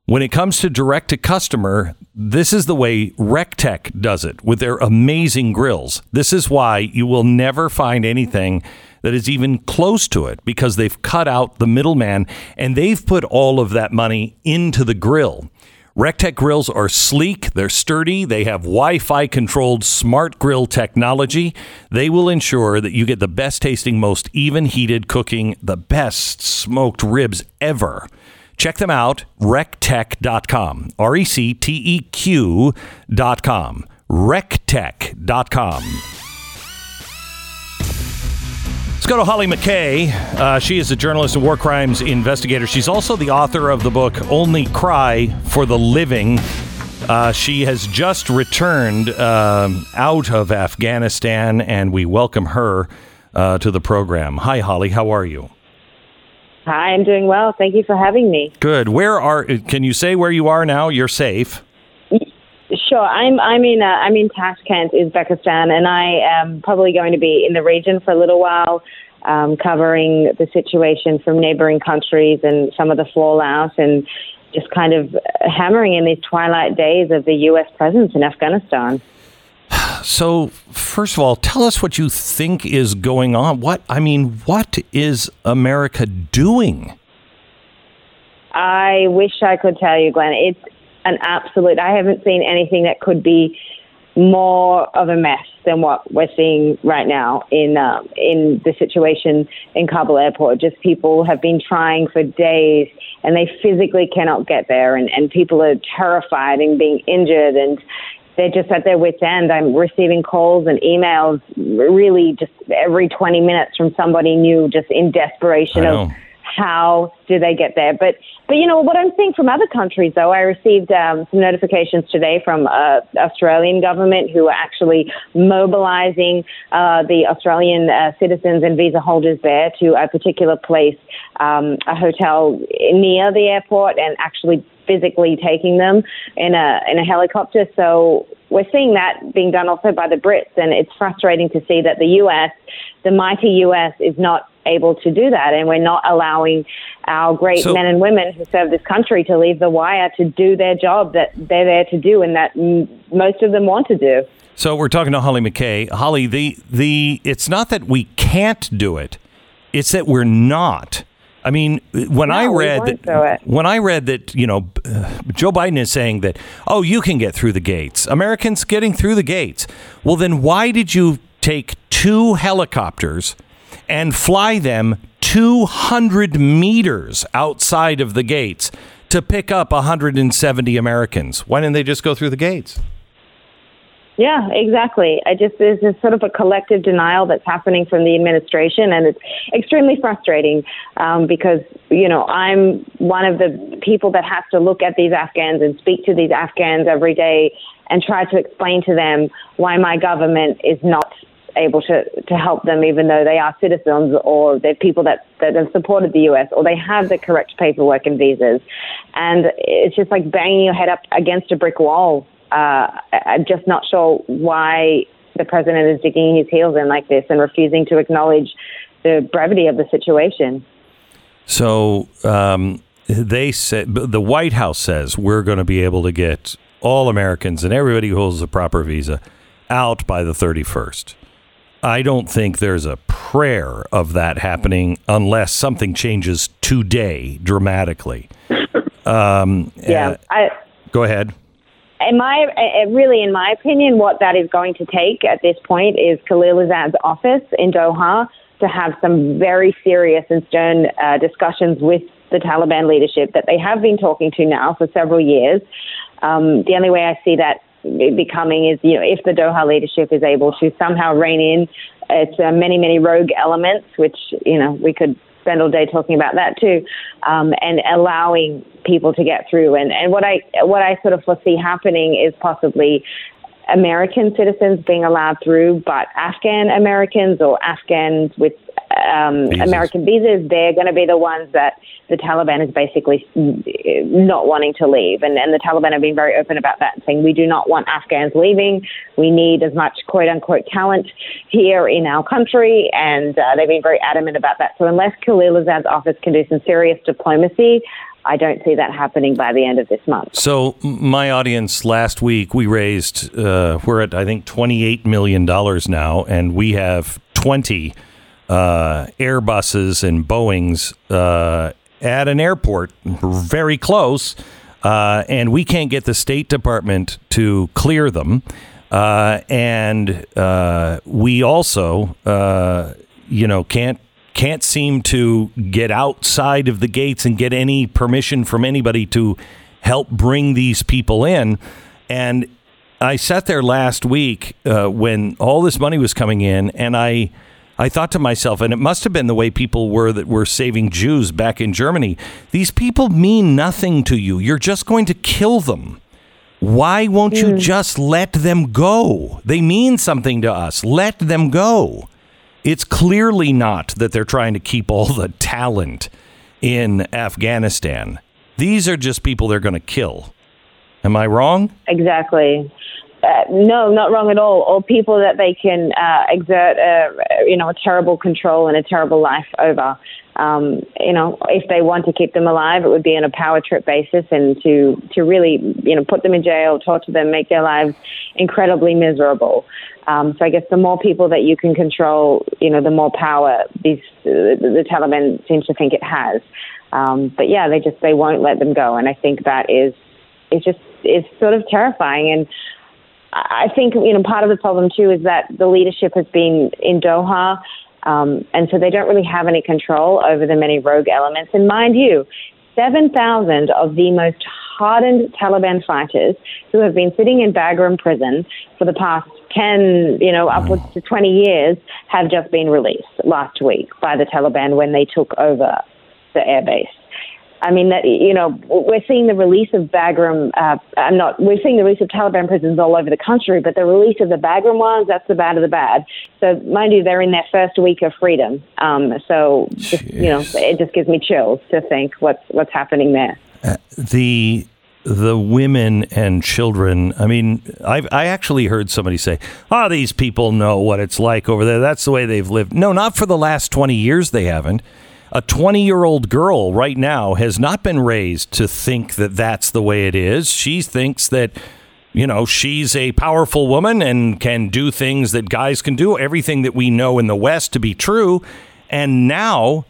When it comes to direct to customer, this is the way Recteq does it with their amazing grills. This is why you will never find anything that is even close to it because they've cut out the middleman and they've put all of that money into the grill. Recteq grills are sleek, they're sturdy, they have Wi Fi controlled smart grill technology. They will ensure that you get the best tasting, most even heated cooking, the best smoked ribs ever. Check them out, recteq.com. R E C T E Q.com. Recteq.com. Let's go to Hollie McKay. Uh, she is a journalist and war crimes investigator. She's also the author of the book Only Cry for the Living. Uh, she has just returned um, out of Afghanistan, and we welcome her uh, to the program. Hi, Hollie. How are you? Hi, I'm doing well. Thank you for having me. Good. Where are? Can you say where you are now? You're safe. Sure, I'm I'm in uh, I'm in Tashkent, Uzbekistan, and I am probably going to be in the region for a little while, um, covering the situation from neighboring countries and some of the fallout, and just kind of hammering in these twilight days of the U.S. presence in Afghanistan. So, first of all, tell us what you think is going on. What I mean, what is America doing? I wish I could tell you, Glenn. It's an absolute. I haven't seen anything that could be more of a mess than what we're seeing right now in um, in the situation in Kabul airport. Just people have been trying for days and they physically cannot get there, and, and people are terrified and being injured and. They're just at their wits' end. I'm receiving calls and emails really just every 20 minutes from somebody new, just in desperation of how do they get there. But but you know what I'm seeing from other countries, though, I received um, some notifications today from uh, Australian government who are actually mobilising uh, the Australian uh, citizens and visa holders there to a particular place, um, a hotel near the airport, and actually physically taking them in a in a helicopter. So we're seeing that being done also by the Brits, and it's frustrating to see that the U.S., the mighty U.S., is not able to do that, and we're not allowing our great so, men and women who serve this country to leave the wire to do their job that they're there to do, and that m- most of them want to do. So we're talking to Hollie McKay. Hollie, the the it's not that we can't do it; it's that we're not. I mean, when no, I read that, when I read that, you know, uh, Joe Biden is saying that, oh, you can get through the gates. Americans getting through the gates. Well, then why did you take two helicopters and fly them 200 meters outside of the gates to pick up 170 Americans? Why didn't they just go through the gates? Yeah, exactly. I just there's this sort of a collective denial that's happening from the administration, and it's extremely frustrating um, because you know I'm one of the people that has to look at these Afghans and speak to these Afghans every day and try to explain to them why my government is not able to, to help them even though they are citizens or they're people that, that have supported the US or they have the correct paperwork and visas. And it's just like banging your head up against a brick wall uh, I'm just not sure why the president is digging his heels in like this and refusing to acknowledge the brevity of the situation. So um, they said the White House says we're going to be able to get all Americans and everybody who holds a proper visa out by the 31st. I don't think there's a prayer of that happening unless something changes today dramatically. Um, yeah, uh, I, go ahead in my really, in my opinion, what that is going to take at this point is Khalilzad's office in Doha to have some very serious and stern uh, discussions with the Taliban leadership that they have been talking to now for several years. Um, the only way I see that becoming is, you know, if the Doha leadership is able to somehow rein in its uh, many, many rogue elements, which, you know, we could spend all day talking about that too, um, and allowing people to get through. And, and what I what I sort of foresee happening is possibly American citizens being allowed through, but Afghan Americans or Afghans with um, American visas, they're going to be the ones that the Taliban is basically not wanting to leave. And, and the Taliban have been very open about that, saying we do not want Afghans leaving. We need as much quote unquote talent here in our country. And uh, they've been very adamant about that. So unless Khalilzad's office can do some serious diplomacy, I don't see that happening by the end of this month. So, my audience last week, we raised, uh, we're at, I think, $28 million now, and we have 20 uh, Airbuses and Boeings uh, at an airport very close, uh, and we can't get the State Department to clear them. Uh, and uh, we also, uh, you know, can't can't seem to get outside of the gates and get any permission from anybody to help bring these people in. And I sat there last week when all this money was coming in, and I. I thought to myself, and it must have been the way people were that were saving Jews back in Germany. These people mean nothing to you. You're just going to kill them. Why won't you hmm. just let them go? They mean something to us. Let them go. It's clearly not that they're trying to keep all the talent in Afghanistan. These are just people they're going to kill. Am I wrong? Exactly. Uh, no, not wrong at all. Or people that they can uh, exert, a, you know, a terrible control and a terrible life over. Um, you know, if they want to keep them alive, it would be on a power trip basis, and to to really, you know, put them in jail, torture them, make their lives incredibly miserable. Um, so I guess the more people that you can control, you know, the more power these the Taliban seems to think it has. Um, but yeah, they just they won't let them go, and I think that is is just is sort of terrifying. And I think you know part of the problem too is that the leadership has been in Doha, um, and so they don't really have any control over the many rogue elements. And mind you, seven thousand of the most hardened Taliban fighters who have been sitting in Bagram prison for the past 10, you know, upwards to 20 years have just been released last week by the Taliban when they took over the airbase. I mean, that you know, we're seeing the release of Bagram. Uh, I'm not. We're seeing the release of Taliban prisons all over the country, but the release of the Bagram ones, that's the bad of the bad. So, mind you, they're in their first week of freedom. Um, so, just, you know, it just gives me chills to think what's what's happening there. Uh, the the women and children. I mean, I I actually heard somebody say, "Oh, these people know what it's like over there. That's the way they've lived." No, not for the last twenty years. They haven't. A twenty-year-old girl right now has not been raised to think that that's the way it is. She thinks that. You know, she's a powerful woman and can do things that guys can do, everything that we know in the West to be true. And now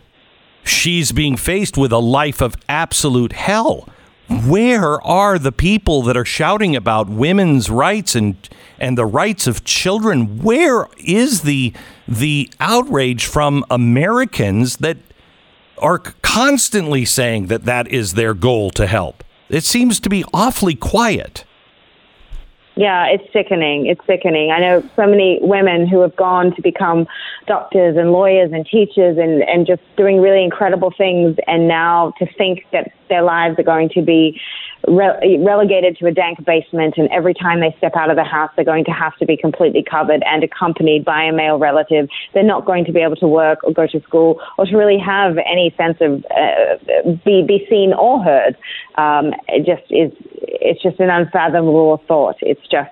she's being faced with a life of absolute hell. Where are the people that are shouting about women's rights and and the rights of children? Where is the the outrage from Americans that are constantly saying that that is their goal to help? It seems to be awfully quiet. Yeah, it's sickening. It's sickening. I know so many women who have gone to become doctors and lawyers and teachers and, and just doing really incredible things. And now to think that their lives are going to be re- relegated to a dank basement, and every time they step out of the house, they're going to have to be completely covered and accompanied by a male relative. They're not going to be able to work or go to school or to really have any sense of uh, be be seen or heard. Um, it just is. It's just an unfathomable thought. It's just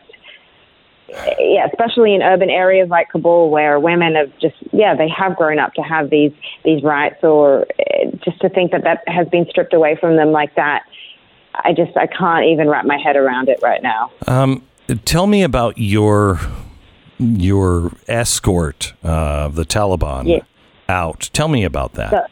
yeah, especially in urban areas like Kabul, where women have just yeah they have grown up to have these these rights, or uh, just to think that that has been stripped away from them like that. I just I can't even wrap my head around it right now. Um, tell me about your your escort of the Taliban Yeah. out. Tell me about that. So-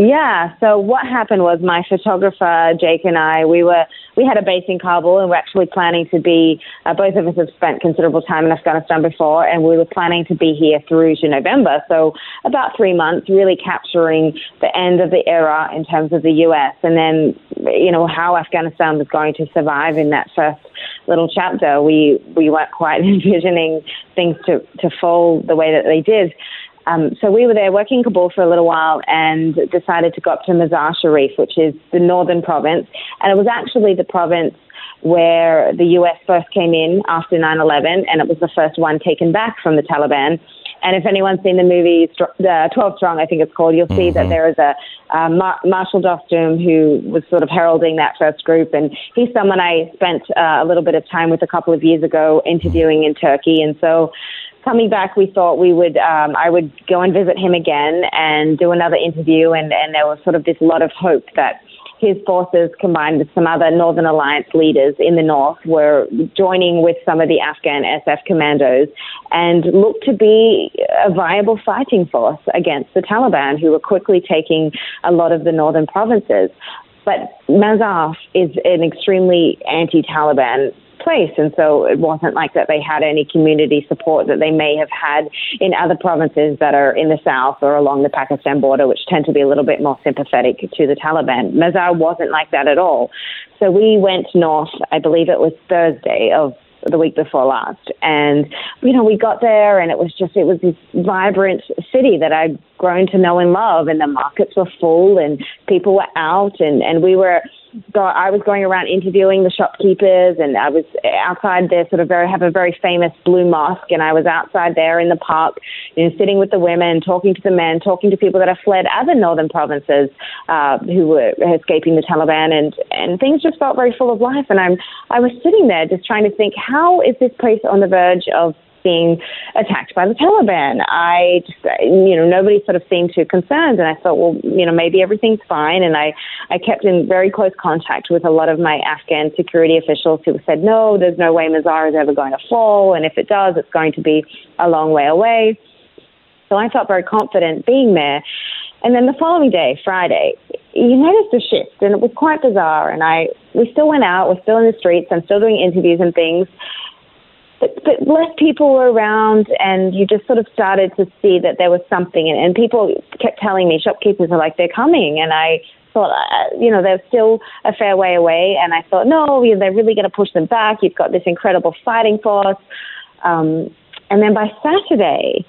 Yeah. So what happened was my photographer Jake and I we were we had a base in Kabul and we're actually planning to be uh, both of us have spent considerable time in Afghanistan before and we were planning to be here through to November. So about three months, really capturing the end of the era in terms of the U.S. and then you know how Afghanistan was going to survive in that first little chapter. We we weren't quite envisioning things to to fall the way that they did. Um, so we were there working in Kabul for a little while and decided to go up to Mazar Sharif, which is the northern province. And it was actually the province where the US first came in after 9 11, and it was the first one taken back from the Taliban. And if anyone's seen the movie uh, 12 Strong, I think it's called, you'll see that there is a uh, Mar- Marshal Dostum who was sort of heralding that first group. And he's someone I spent uh, a little bit of time with a couple of years ago interviewing in Turkey. And so coming back, we thought we would, um, I would go and visit him again and do another interview. And, and there was sort of this lot of hope that his forces, combined with some other Northern Alliance leaders in the north, were joining with some of the Afghan SF commandos and looked to be a viable fighting force against the Taliban, who were quickly taking a lot of the northern provinces. But Mazar is an extremely anti Taliban place. And so it wasn't like that they had any community support that they may have had in other provinces that are in the south or along the Pakistan border, which tend to be a little bit more sympathetic to the Taliban. Mazar wasn't like that at all. So we went north, I believe it was Thursday of the week before last. And, you know, we got there and it was just, it was this vibrant city that I'd grown to know and love. And the markets were full and people were out and, and we were, so I was going around interviewing the shopkeepers, and I was outside there, sort of very have a very famous blue mosque, and I was outside there in the park, you know, sitting with the women, talking to the men, talking to people that have fled other northern provinces uh, who were escaping the Taliban, and and things just felt very full of life. And I'm I was sitting there just trying to think, how is this place on the verge of being attacked by the Taliban. I just, you know, nobody sort of seemed too concerned, and I thought, well, you know, maybe everything's fine. And I, I kept in very close contact with a lot of my Afghan security officials who said, no, there's no way Mazar is ever going to fall, and if it does, it's going to be a long way away. So I felt very confident being there. And then the following day, Friday, you noticed a shift, and it was quite bizarre. And I, we still went out, we're still in the streets, I'm still doing interviews and things but, but less people were around, and you just sort of started to see that there was something. And, and people kept telling me, shopkeepers are like, they're coming. And I thought, uh, you know, they're still a fair way away. And I thought, no, they're really going to push them back. You've got this incredible fighting force. Um, and then by Saturday,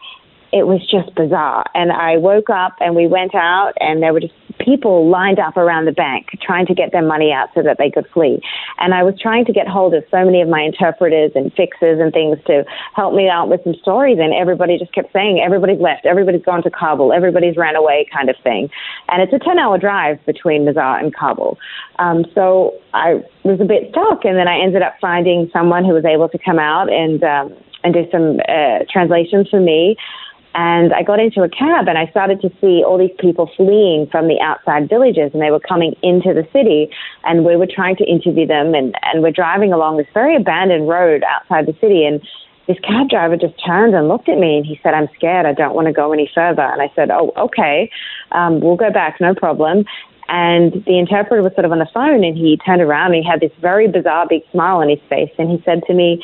it was just bizarre. And I woke up and we went out, and there were just people lined up around the bank trying to get their money out so that they could flee. And I was trying to get hold of so many of my interpreters and fixers and things to help me out with some stories. And everybody just kept saying, everybody's left, everybody's gone to Kabul, everybody's ran away, kind of thing. And it's a 10 hour drive between Mazar and Kabul. Um, so I was a bit stuck. And then I ended up finding someone who was able to come out and, um, and do some uh, translations for me. And I got into a cab and I started to see all these people fleeing from the outside villages and they were coming into the city and we were trying to interview them and, and we're driving along this very abandoned road outside the city and this cab driver just turned and looked at me and he said, I'm scared. I don't want to go any further. And I said, Oh, okay. Um, we'll go back. No problem. And the interpreter was sort of on the phone and he turned around and he had this very bizarre big smile on his face. And he said to me,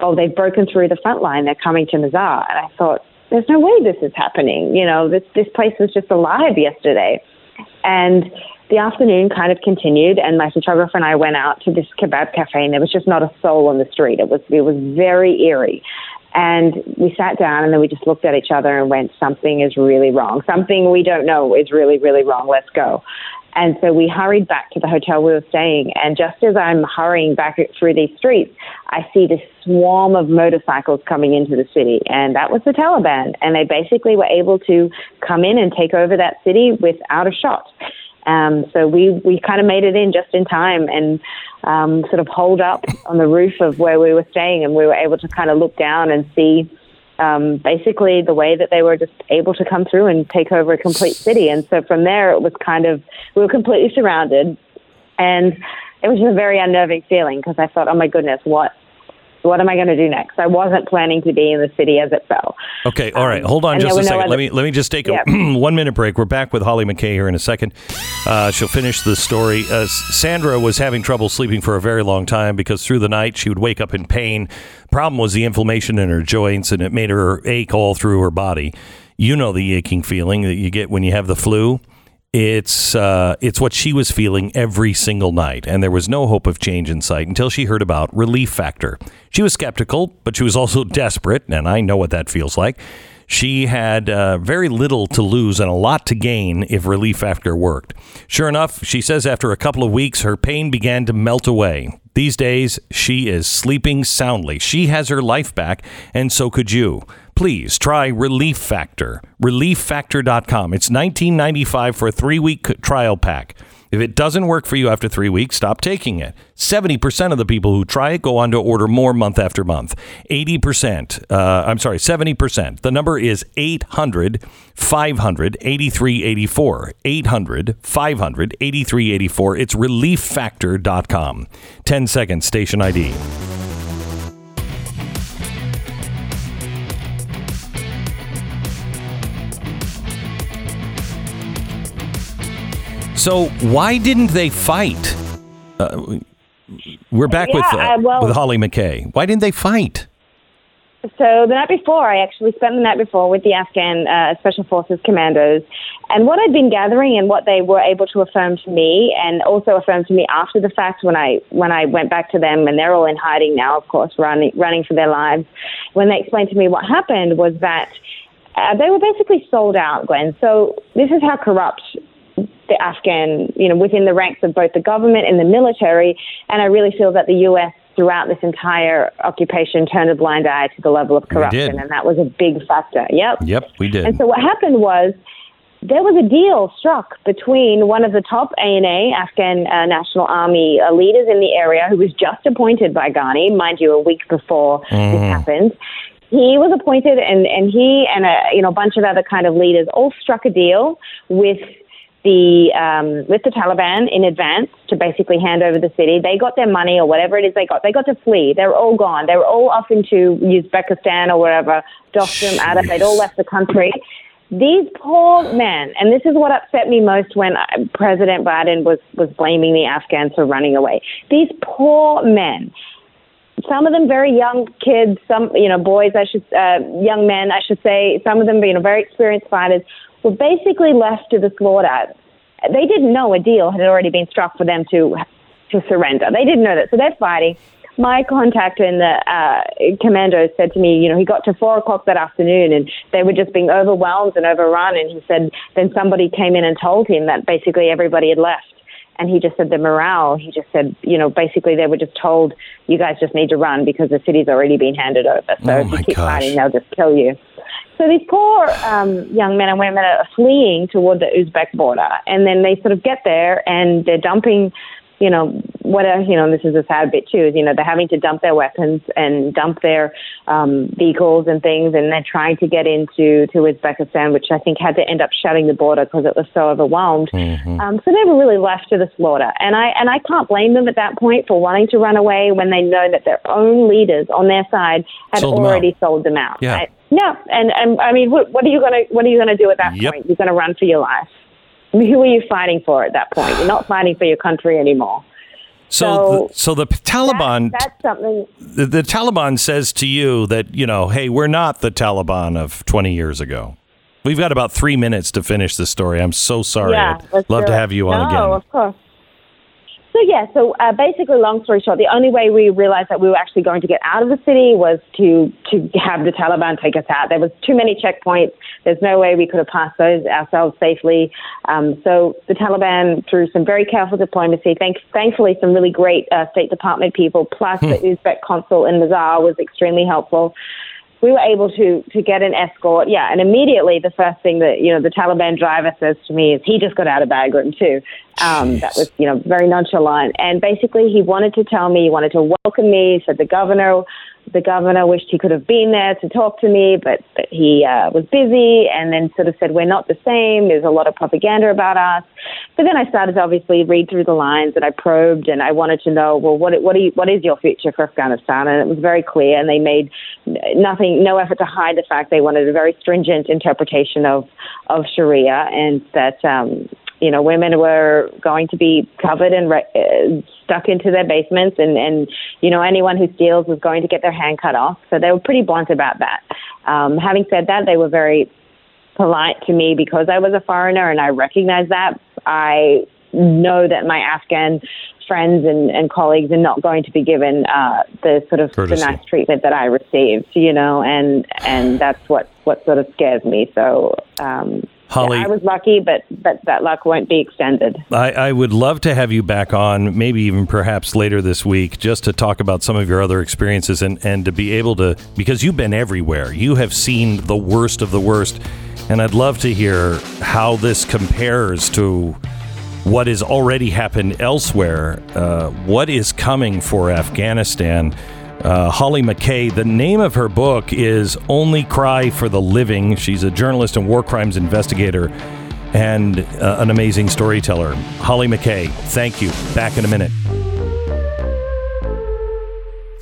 Oh, they've broken through the front line. They're coming to Mazar. And I thought, there's no way this is happening. You know, this this place was just alive yesterday. And the afternoon kind of continued, and my photographer and I went out to this kebab cafe, and there was just not a soul on the street. It was it was very eerie. And we sat down, and then we just looked at each other and went, "Something is really wrong. Something we don't know is really, really wrong. Let's go." And so we hurried back to the hotel we were staying. And just as I'm hurrying back through these streets, I see this swarm of motorcycles coming into the city. And that was the Taliban. And they basically were able to come in and take over that city without a shot. Um, so we, we kind of made it in just in time and um, sort of holed up on the roof of where we were staying. And we were able to kind of look down and see um, basically the way that they were just able to come through and take over a complete city. And so from there, it was kind of, we were completely surrounded. And it was just a very unnerving feeling because I thought, oh my goodness, what what am I going to do next? I wasn't planning to be in the city as it fell. Okay, all right. Hold on just a no second. other- let me let me just take a Yeah. one minute break. We're back with Hollie McKay here in a second. Uh, she'll finish the story. Uh, Sandra was having trouble sleeping for a very long time because through the night she would wake up in pain. Problem was the inflammation in her joints, and it made her ache all through her body. You know the aching feeling that you get when you have the flu. It's uh, it's what she was feeling every single night, and there was no hope of change in sight until she heard about Relief Factor. She was skeptical, but she was also desperate, and I know what that feels like. She had uh, very little to lose and a lot to gain if Relief Factor worked. Sure enough, she says after a couple of weeks, her pain began to melt away. These days, she is sleeping soundly. She has her life back, and so could you. Please try Relief Factor. ReliefFactor.com. It's $19.95 for a three week trial pack. If it doesn't work for you after three weeks, stop taking it. 70% of the people who try it go on to order more month after month. 80%, uh, I'm sorry, 70%. The number is 800 500 8384. 800 500 8384. It's relieffactor.com. 10 seconds, station ID. So why didn't they fight? Uh, we're back with Yeah, uh, uh, well- with Hollie McKay. Why didn't they fight? So the night before, I actually spent the night before with the Afghan uh, Special Forces commandos, and what I'd been gathering and what they were able to affirm to me, and also affirm to me after the fact when I when I went back to them, and they're all in hiding now, of course, running running for their lives. When they explained to me what happened was that uh, they were basically sold out, Glenn. So this is how corrupt the Afghan, you know, within the ranks of both the government and the military. And I really feel that the U.S. throughout this entire occupation turned a blind eye to the level of corruption, and that was a big factor. Yep. Yep, we did. And so what happened was there was a deal struck between one of the top ANA, Afghan uh, National Army uh, leaders in the area, who was just appointed by Ghani, mind you, a week before this happened. He was appointed, and, and he and a you know bunch of other kind of leaders all struck a deal with the um, with the Taliban in advance to basically hand over the city. They got their money or whatever it is they got. They got to flee. They were all gone. They were all off into Uzbekistan or wherever. Dostum, Arab. They'd all left the country. These poor men, and this is what upset me most when uh, President Biden was was blaming the Afghans for running away. These poor men some of them very young kids, some you know boys, I should uh, young men, I should say. Some of them, you know, very experienced fighters, were basically left to the slaughter. They didn't know a deal had already been struck for them to to surrender. They didn't know that, so they're fighting. My contact in the uh, commandos said to me, you know, he got to four o'clock that afternoon and they were just being overwhelmed and overrun. And he said, then somebody came in and told him that basically everybody had left and he just said the morale. He just said, you know, basically they were just told, you guys just need to run because the city's already been handed over. So Oh if you keep gosh. fighting, they'll just kill you. So these poor um, young men and women are fleeing toward the Uzbek border, and then they sort of get there and they're dumping. You know, what a, you know, this is a sad bit too, is, you know, they're having to dump their weapons and dump their um, vehicles and things, and they're trying to get into to Uzbekistan, which I think had to end up shutting the border because it was so overwhelmed. Um, so they were really left to the slaughter, and I and I can't blame them at that point for wanting to run away when they know that their own leaders on their side had Sold already out. sold them out. Yeah. right? Yeah, and, and I mean, what, what are you gonna what are you gonna do at that Yep. point? You're gonna run for your life. I mean, who are you fighting for at that point? You're not fighting for your country anymore. So, So- the, so the Taliban, That, that's something. the, the Taliban says to you that you know, hey, we're not the Taliban of 20 years ago. We've got about three minutes to finish this story. I'm so sorry. Yeah, I'd love to have you on no, again. of course. So yeah, so uh, basically, long story short, the only way we realized that we were actually going to get out of the city was to to have the Taliban take us out. There was too many checkpoints. There's no way we could have passed those ourselves safely. Um, so the Taliban, through some very careful diplomacy, thank, thankfully some really great uh, State Department people, plus the Uzbek consul in Mazar was extremely helpful we were able to to get an escort. Yeah, and immediately the first thing that you know the Taliban driver says to me is he just got out of Bagram too. Um, that was you know very nonchalant, and basically he wanted to tell me, he wanted to welcome me. He said the governor. The governor wished he could have been there to talk to me, but, but he uh, was busy and then sort of said, We're not the same. There's a lot of propaganda about us. But then I started to obviously read through the lines and I probed and I wanted to know, well, what, what, are you, what is your future for Afghanistan? And it was very clear and they made nothing, no effort to hide the fact they wanted a very stringent interpretation of, of Sharia and that, um, you know, women were going to be covered and re- uh, stuck into their basements, and, and you know, anyone who steals was going to get their hand cut off. So they were pretty blunt about that. Um, having said that, they were very polite to me because I was a foreigner and I recognize that. I know that my Afghan friends and, and colleagues are not going to be given uh, the sort of the nice treatment that I received, you know, and and that's what, what sort of scares me. So um, Hollie- yeah, I was lucky, but but that luck won't be extended. I, I would love to have you back on, maybe even perhaps later this week, just to talk about some of your other experiences and, and to be able to, because you've been everywhere. You have seen the worst of the worst. And I'd love to hear how this compares to what has already happened elsewhere, uh, what is coming for Afghanistan. Uh, Hollie McKay, the name of her book is Only Cry for the Living. She's a journalist and war crimes investigator and uh, an amazing storyteller. Hollie McKay, thank you. Back in a minute.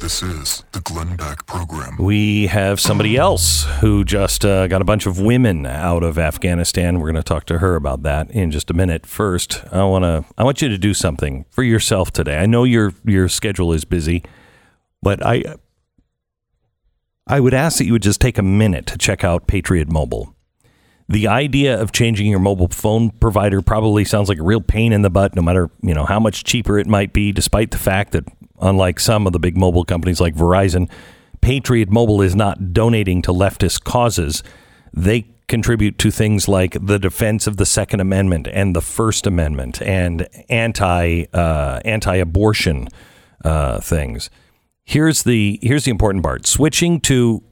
This is the Glenn Beck Program. We have somebody else who just uh, got a bunch of women out of Afghanistan. We're going to talk to her about that in just a minute. First, I want to I want you to do something for yourself today. I know your your schedule is busy, but I I would ask that you would just take a minute to check out Patriot Mobile. The idea of changing your mobile phone provider probably sounds like a real pain in the butt no matter, you know, how much cheaper it might be despite the fact that unlike some of the big mobile companies like Verizon, Patriot Mobile is not donating to leftist causes. They contribute to things like the defense of the Second Amendment and the First Amendment and anti uh, anti abortion uh, things. Here's the here's the important part: switching to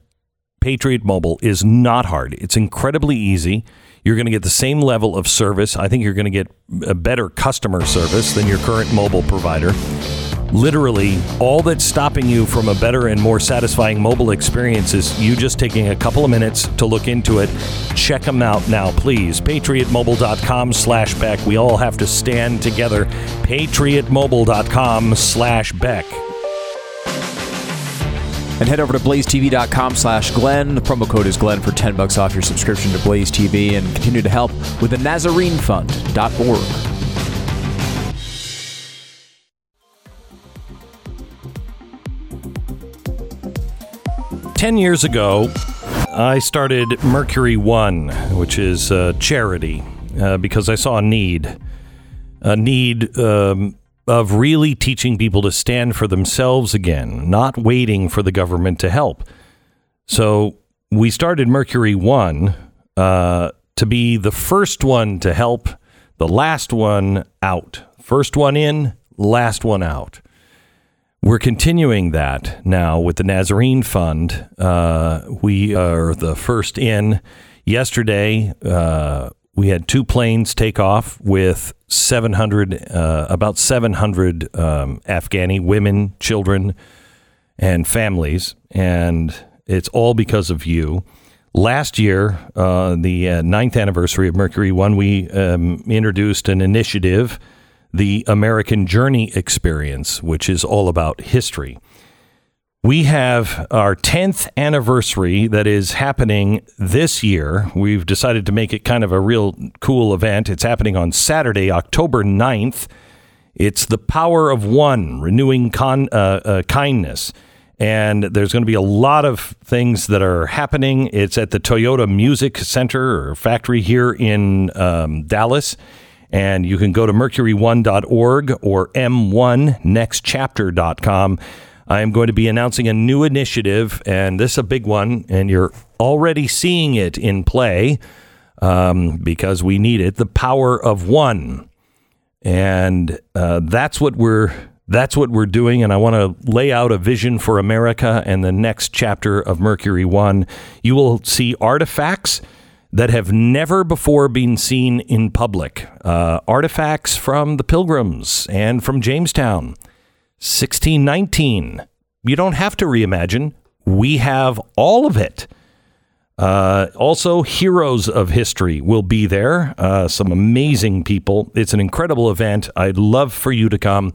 Patriot Mobile is not hard. It's incredibly easy. You're going to get the same level of service. I think you're going to get a better customer service than your current mobile provider. Literally, all that's stopping you from a better and more satisfying mobile experience is you just taking a couple of minutes to look into it. Check them out now, please. PatriotMobile.com slash Beck. We all have to stand together. PatriotMobile.com slash Beck. And head over to blazetv.com slash Glenn. The promo code is Glenn for 10 bucks off your subscription to Blaze TV and continue to help with the NazareneFund.org. 10 years ago, I started Mercury One, which is a charity, uh, because I saw a need. A need um, of really teaching people to stand for themselves again, not waiting for the government to help. So we started Mercury One uh, to be the first one to help, the last one out. First one in, last one out. We're continuing that now with the Nazarene Fund. Uh, we are the first in. Yesterday, uh, we had two planes take off with 700, uh, about 700 um, Afghani women, children, and families. And it's all because of you. Last year, uh, the uh, ninth anniversary of Mercury One, we um, introduced an initiative the American Journey experience, which is all about history. We have our 10th anniversary that is happening this year. We've decided to make it kind of a real cool event. It's happening on Saturday, October 9th. It's the power of one, renewing con, uh, uh, kindness. And there's going to be a lot of things that are happening. It's at the Toyota Music Center or factory here in um, Dallas. And you can go to mercury1.org or m1nextchapter.com. I am going to be announcing a new initiative, and this is a big one, and you're already seeing it in play um, because we need it. The power of one, and uh, that's what we're that's what we're doing. And I want to lay out a vision for America and the next chapter of Mercury One. You will see artifacts that have never before been seen in public. Uh, artifacts from the Pilgrims and from Jamestown, 1619. You don't have to reimagine. We have all of it. Uh, also, heroes of history will be there. Uh, some amazing people. It's an incredible event. I'd love for you to come.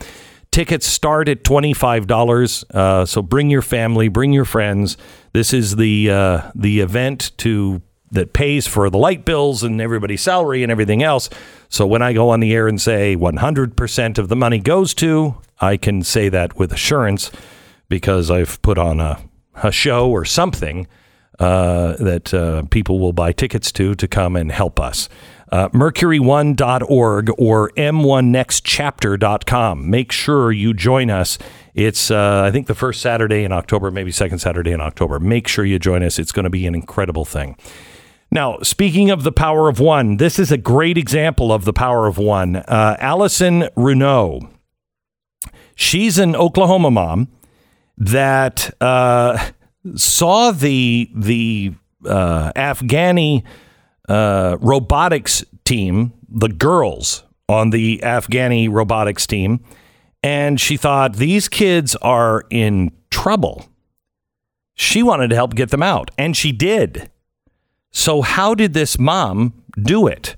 Tickets start at $25. Uh, so bring your family, bring your friends. This is the uh, the event to that pays for the light bills and everybody's salary and everything else. So when I go on the air and say 100% of the money goes to, I can say that with assurance because I've put on a, a show or something uh, that uh, people will buy tickets to to come and help us. Uh, Mercury1.org or M1nextchapter.com. Make sure you join us. It's, uh, I think, the first Saturday in October, maybe second Saturday in October. Make sure you join us. It's going to be an incredible thing. Now, speaking of the power of one, this is a great example of the power of one. Uh, Allyson Reneau, she's an Oklahoma mom that uh, saw the the uh, Afghani uh, robotics team, the girls, on the Afghani robotics team, and she thought these kids are in trouble. She wanted to help get them out, and she did. So, how did this mom do it?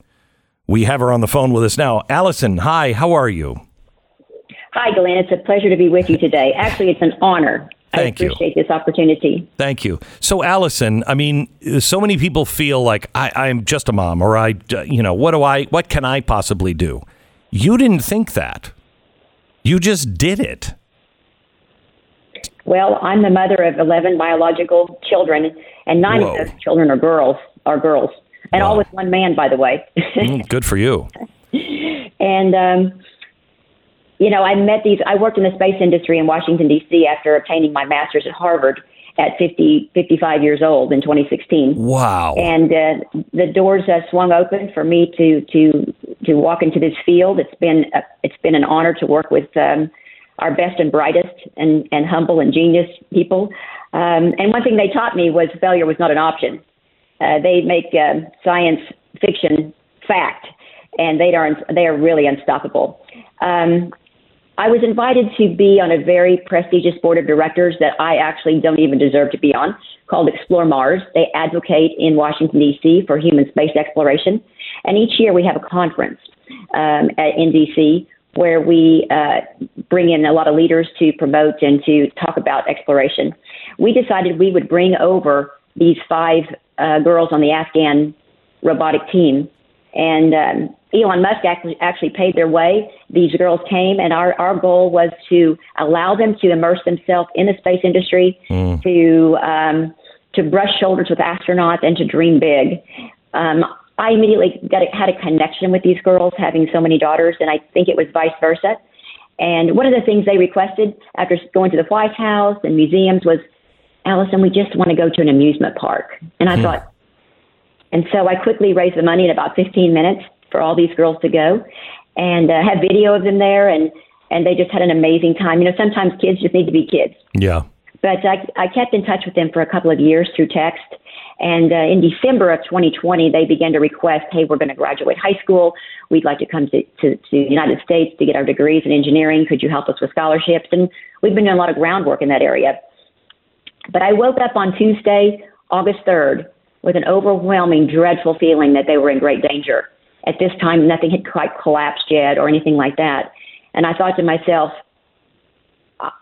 We have her on the phone with us now. Allyson, hi, how are you? Hi, Glenn. It's a pleasure to be with you today. Actually, it's an honor. Thank I you. appreciate this opportunity. Thank you. So, Allyson, I mean, so many people feel like I, I'm just a mom, or I, you know, what do I, what can I possibly do? You didn't think that. You just did it. Well, I'm the mother of 11 biological children, and nine Whoa. of those children are girls. Are girls, and all with one man, by the way. Mm, Good for you. and um, you know, I met these. I worked in the space industry in Washington D.C. after obtaining my master's at Harvard at 50, 55 years old in 2016. Wow. and uh, the doors uh, swung open for me to to to walk into this field. It's been a, it's been an honor to work with um, our best and brightest and and humble and genius people. Um, and one thing they taught me was failure was not an option. Uh, they make um science fiction fact, and they are they are really unstoppable. Um, I was invited to be on a very prestigious board of directors that I actually don't even deserve to be on, called Explore Mars. They advocate in Washington, D.C. for human space exploration. And each year we have a conference um, at, in D.C. where we uh, bring in a lot of leaders to promote and to talk about exploration. We decided we would bring over these five uh, girls on the Afghan robotic team and um, Elon Musk actually, actually paid their way. These girls came, and our, our goal was to allow them to immerse themselves in the space industry, to um, to brush shoulders with astronauts, and to dream big. Um, I immediately got a, had a connection with these girls, having so many daughters, and I think it was vice versa. And one of the things they requested after going to the White House and museums was, Allyson, we just want to go to an amusement park. And I thought, and so I quickly raised the money in about 15 minutes for all these girls to go and uh, had video of them there and, and they just had an amazing time. You know, sometimes kids just need to be kids. Yeah. But I, I kept in touch with them for a couple of years through text. And uh, in December of 2020, they began to request, hey, we're going to graduate high school. We'd like to come to, to, to the United States to get our degrees in engineering. Could you help us with scholarships? And we've been doing a lot of groundwork in that area. But I woke up on Tuesday, August 3rd, with an overwhelming, dreadful feeling that they were in great danger. At this time, nothing had quite collapsed yet or anything like that. And I thought to myself,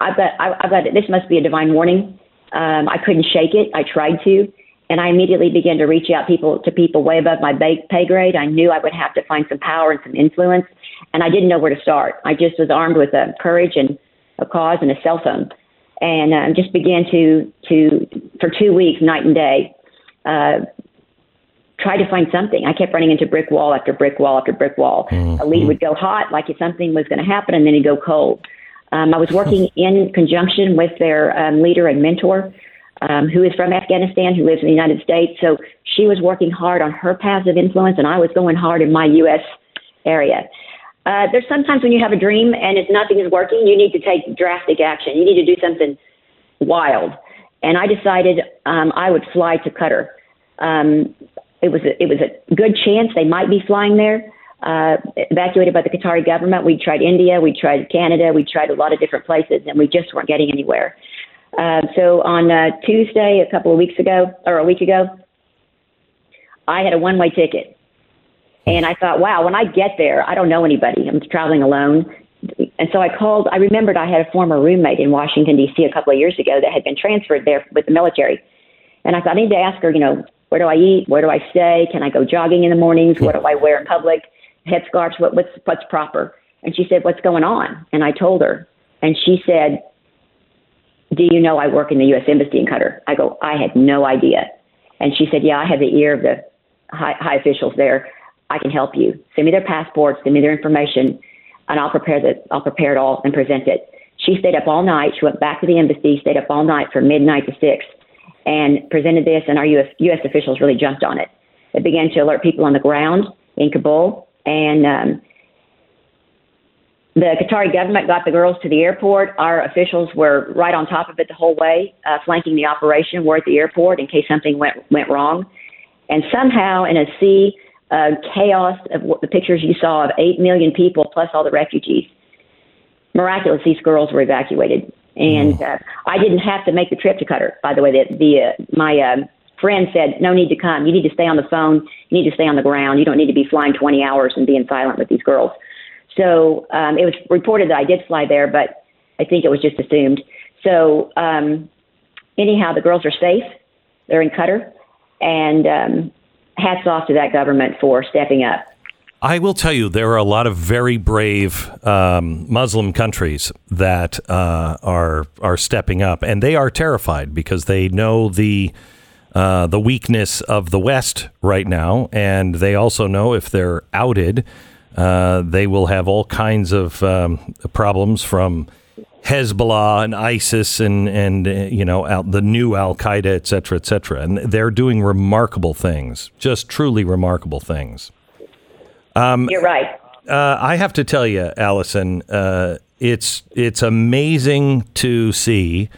I've got, I've got, this must be a divine warning. Um, I couldn't shake it. I tried to. And I immediately began to reach out people to people way above my pay grade. I knew I would have to find some power and some influence, and I didn't know where to start. I just was armed with a courage and a cause and a cell phone, and uh, just began to to for two weeks, night and day, uh, try to find something. I kept running into brick wall after brick wall after brick wall. A lead would go hot, like if something was going to happen, and then it'd go cold. Um, I was working in conjunction with their um, leader and mentor, um, who is from Afghanistan, who lives in the United States. So she was working hard on her paths of influence, and I was going hard in my U.S. area. Uh, there's sometimes when you have a dream and if nothing is working, you need to take drastic action. You need to do something wild. And I decided um, I would fly to Qatar. Um, it was a, it was a good chance they might be flying there. Uh, evacuated by the Qatari government. We tried India, we tried Canada, we tried a lot of different places, and we just weren't getting anywhere. Uh, so on uh, Tuesday, a couple of weeks ago, or a week ago, I had a one-way ticket, and I thought, wow, when I get there, I don't know anybody. I'm traveling alone, and so I called. I remembered I had a former roommate in Washington D.C. a couple of years ago that had been transferred there with the military, and I thought I need to ask her, you know, where do I eat? Where do I stay? Can I go jogging in the mornings? What do I wear in public? Headscarves? What, what's what's proper? And she said, what's going on? And I told her, and she said, do you know I work in the U.S. Embassy in Qatar? I go, I had no idea. And she said, yeah, I have the ear of the high, high officials there. I can help you. Send me their passports, send me their information, and I'll prepare the, I'll prepare it all and present it. She stayed up all night. She went back to the embassy, stayed up all night from midnight to six, and presented this. And our U.S. U.S. officials really jumped on it. It began to alert people on the ground in Kabul, and um, the Qatari government got the girls to the airport. Our officials were right on top of it the whole way, uh, flanking the operation. We're at the airport in case something went went wrong, and somehow in a sea of chaos of what the pictures you saw of 8 million people plus all the refugees. Miraculous, these girls were evacuated. And uh, I didn't have to make the trip to Qatar, by the way. The, the, uh, my uh, friend said, no need to come. You need to stay on the phone. You need to stay on the ground. You don't need to be flying 20 hours and being silent with these girls. So um, it was reported that I did fly there, but I think it was just assumed. So um, anyhow, the girls are safe. They're in Qatar. And um, hats off to that government for stepping up. I will tell you, there are a lot of very brave um, Muslim countries that uh, are are stepping up, and they are terrified because they know the uh, the weakness of the West right now, and they also know if they're outed, uh, they will have all kinds of um, problems from Hezbollah and ISIS and and uh, you know out the new Al Qaeda, et cetera, et cetera, and they're doing remarkable things, just truly remarkable things. Um, You're right. Uh, I have to tell you, Allyson, uh, it's it's amazing to see,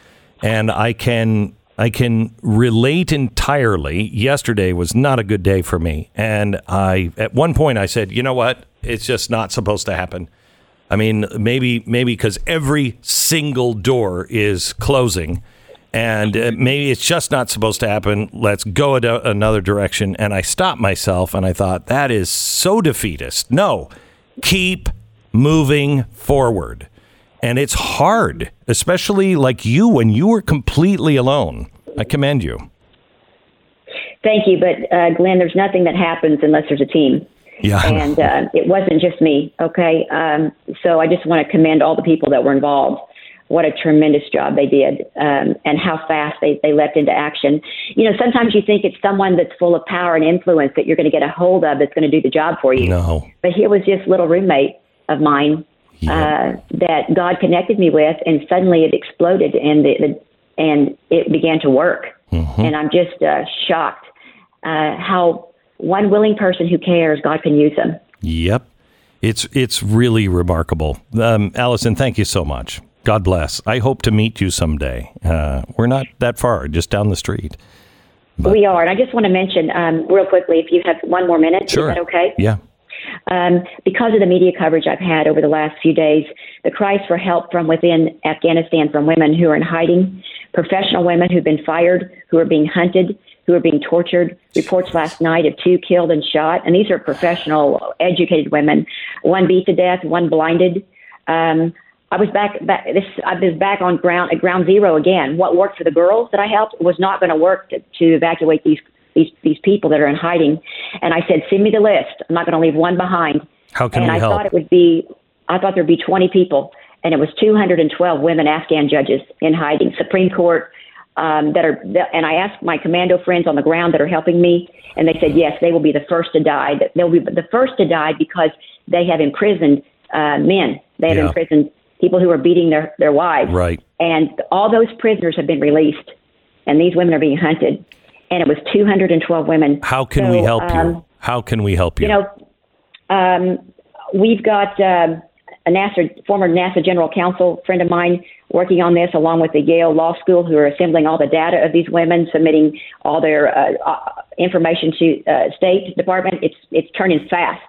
and I can I can relate entirely. Yesterday was not a good day for me, and I at one point I said, you know what, it's just not supposed to happen. I mean, maybe maybe because every single door is closing, and uh, maybe it's just not supposed to happen. Let's go a- another direction. And I stopped myself and I thought, that is so defeatist. No, keep moving forward. And it's hard, especially like you when you were completely alone. I commend you. Thank you. But, uh, Glenn, there's nothing that happens unless there's a team. Yeah. And uh, it wasn't just me, okay? Um, so I just want to commend all the people that were involved what a tremendous job they did um, and how fast they, they leapt into action. You know, sometimes you think it's someone that's full of power and influence that you're going to get a hold of that's going to do the job for you. No. But here was this little roommate of mine yeah. uh, that God connected me with, and suddenly it exploded and the, the and it began to work. Mm-hmm. And I'm just uh, shocked uh, how one willing person who cares, God can use them. Yep. It's it's really remarkable. Um, Allyson, thank you so much. God bless. I hope to meet you someday. Uh, we're not that far, just down the street. But. We are. And I just want to mention um, real quickly, if you have one more minute, sure. is that okay? Yeah. Um, because of the media coverage I've had over the last few days, the cries for help from within Afghanistan from women who are in hiding, professional women who've been fired, who are being hunted, who are being tortured. Reports last night of two killed and shot, and these are professional, educated women. One beat to death, one blinded. Um, I was back, back this, I was back on ground at ground zero again. What worked for the girls that I helped was not going to work to, to evacuate these, these, these people that are in hiding. And I said, send me the list. I'm not going to leave one behind. How can and we I help? thought it would be, I thought there'd be 20 people and it was 212 women Afghan judges in hiding, Supreme Court, um, that are, and I asked my commando friends on the ground that are helping me, and they said yes, they will be the first to die. They'll be the first to die because they have imprisoned uh, men. They have Yeah. imprisoned people who are beating their their wives. Right. And all those prisoners have been released, and these women are being hunted. And it was 212 women. How can So, we help um, you? How can we help you? You know, um, we've got um a NASA former NASA General Counsel friend of mine working on this, along with the Yale Law School, who are assembling all the data of these women, submitting all their uh, uh, information to uh, State Department. It's it's turning fast.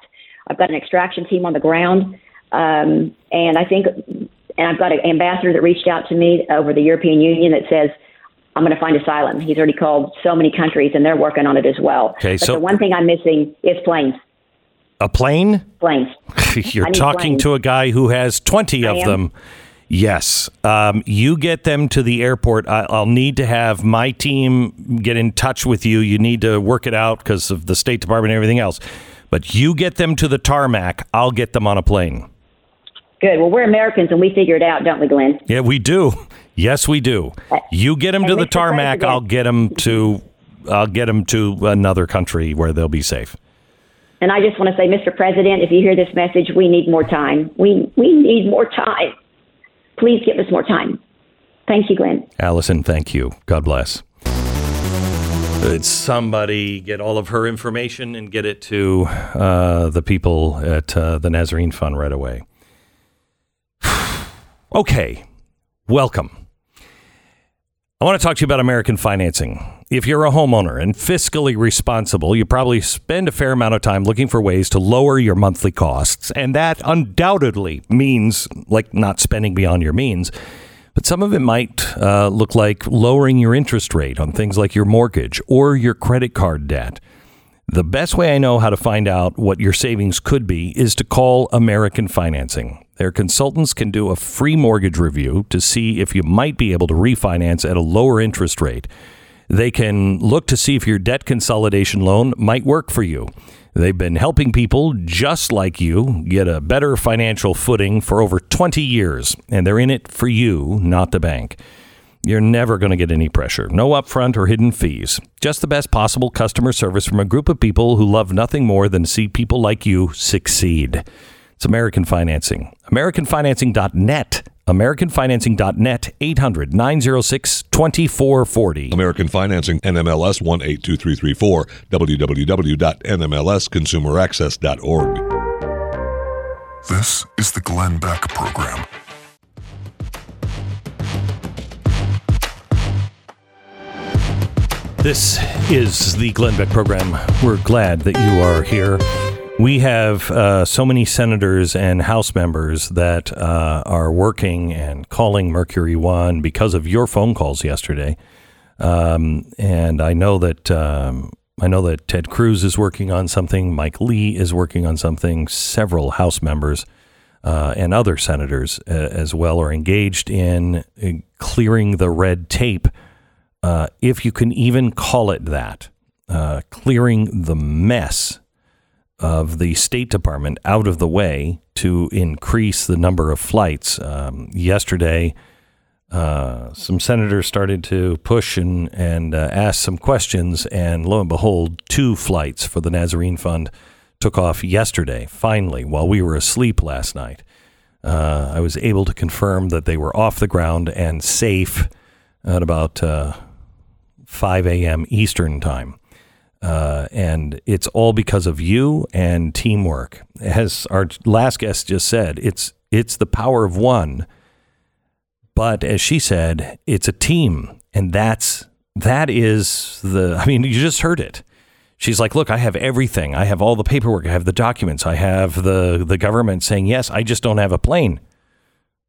I've got an extraction team on the ground, um, and I think, and I've got an ambassador that reached out to me over the European Union that says. I'm going to find asylum. He's already called so many countries, and they're working on it as well. Okay, but so- the one thing I'm missing is planes. A plane? Planes. You're talking planes. to a guy who has 20 of them. Yes. Um, you get them to the airport. I, I'll need to have my team get in touch with you. You need to work it out because of the State Department and everything else. But you get them to the tarmac. I'll get them on a plane. Good. Well, we're Americans, and we figure it out, don't we, Glenn? Yeah, we do. Yes, we do. You get them to the tarmac. I'll get them to. I'll get them to another country where they'll be safe. And I just want to say, Mr. President, if you hear this message, we need more time. We we need more time. Please give us more time. Thank you, Glenn. Allyson, thank you. God bless. Did somebody get all of her information and get it to uh, the people at uh, the Nazarene Fund right away? okay, welcome. I want to talk to you about American financing. If you're a homeowner and fiscally responsible, you probably spend a fair amount of time looking for ways to lower your monthly costs. And that undoubtedly means like not spending beyond your means. But some of it might uh, look like lowering your interest rate on things like your mortgage or your credit card debt. The best way I know how to find out what your savings could be is to call American Financing. Their consultants can do a free mortgage review to see if you might be able to refinance at a lower interest rate. They can look to see if your debt consolidation loan might work for you. They've been helping people just like you get a better financial footing for over 20 years, and they're in it for you, not the bank. You're never going to get any pressure. No upfront or hidden fees. Just the best possible customer service from a group of people who love nothing more than to see people like you succeed. It's American Financing. AmericanFinancing.net. AmericanFinancing.net. 800 906 2440. American Financing, NMLS 182334, www.nmlsconsumeraccess.org. This is the Glenn Beck Program. This is the Glenn Beck program. We're glad that you are here. We have uh, so many senators and House members that uh, are working and calling Mercury One because of your phone calls yesterday. Um, and I know that um, I know that Ted Cruz is working on something. Mike Lee is working on something. Several House members uh, and other senators uh, as well are engaged in, in clearing the red tape uh, if you can even call it that, uh, clearing the mess of the State Department out of the way to increase the number of flights. Um, yesterday, uh, some senators started to push and, and uh, ask some questions, and lo and behold, two flights for the Nazarene Fund took off yesterday, finally, while we were asleep last night. Uh, I was able to confirm that they were off the ground and safe at about uh, 5 a.m. Eastern Time. Uh, and it's all because of you and teamwork. As our last guest just said, it's it's the power of one. But as she said, it's a team, and that's that is the. I mean, you just heard it. She's like, "Look, I have everything. I have all the paperwork. I have the documents. I have the the government saying yes. I just don't have a plane."